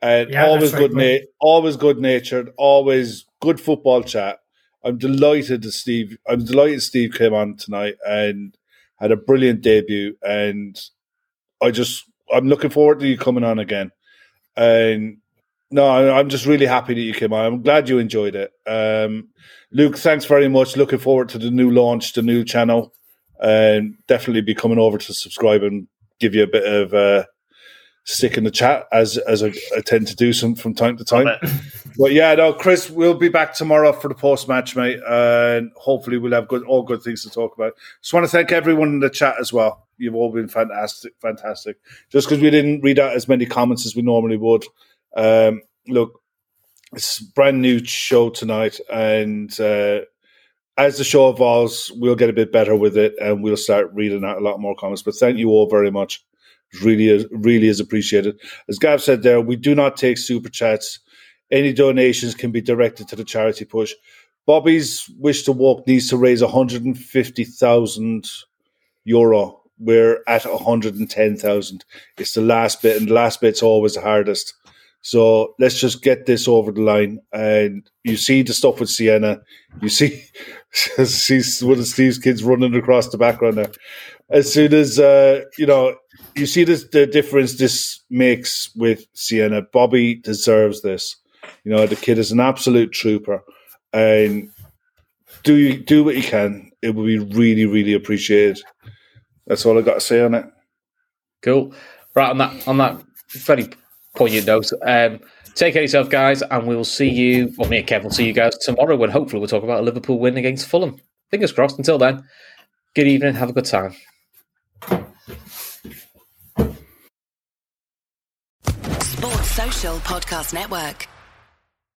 And yeah, always good, right, na- always good natured, always good football chat. I'm delighted that Steve. I'm delighted Steve came on tonight and had a brilliant debut. And I just I'm looking forward to you coming on again. And no, I'm just really happy that you came on. I'm glad you enjoyed it. Um, Luke, thanks very much. Looking forward to the new launch, the new channel, and definitely be coming over to subscribe and give you a bit of uh, stick in the chat as as I, I, tend to do some from time to time. but yeah, no, Chris, we'll be back tomorrow for the post match, mate, and hopefully we'll have good all good things to talk about. Just want to thank everyone in the chat as well. You've all been fantastic, fantastic. Just because we didn't read out as many comments as we normally would. Um, look, it's a brand new show tonight, and uh, as the show evolves, we'll get a bit better with it, and we'll start reading out a lot more comments. But thank you all very much. It really, is, really is appreciated. As Gav said there, we do not take super chats. Any donations can be directed to the charity push. Bobby's wish to walk needs to raise 150,000 euro. We're at 110,000. It's the last bit, and the last bit's always the hardest. So let's just get this over the line. And you see the stuff with Sienna. You see, see one of Steve's kids running across the background there. As soon as uh, you know, you see this, the difference this makes with Sienna. Bobby deserves this. You know, the kid is an absolute trooper, and do you do what you can. It will be really, really appreciated. That's all I got to say on it. Cool. Right on that on that very poignant note. Um, take care of yourself, guys, and we will see you. Well, me and Kev will see you guys tomorrow when hopefully we'll talk about a Liverpool win against Fulham. Fingers crossed. Until then, good evening. Have a good time. Sports Social Podcast Network.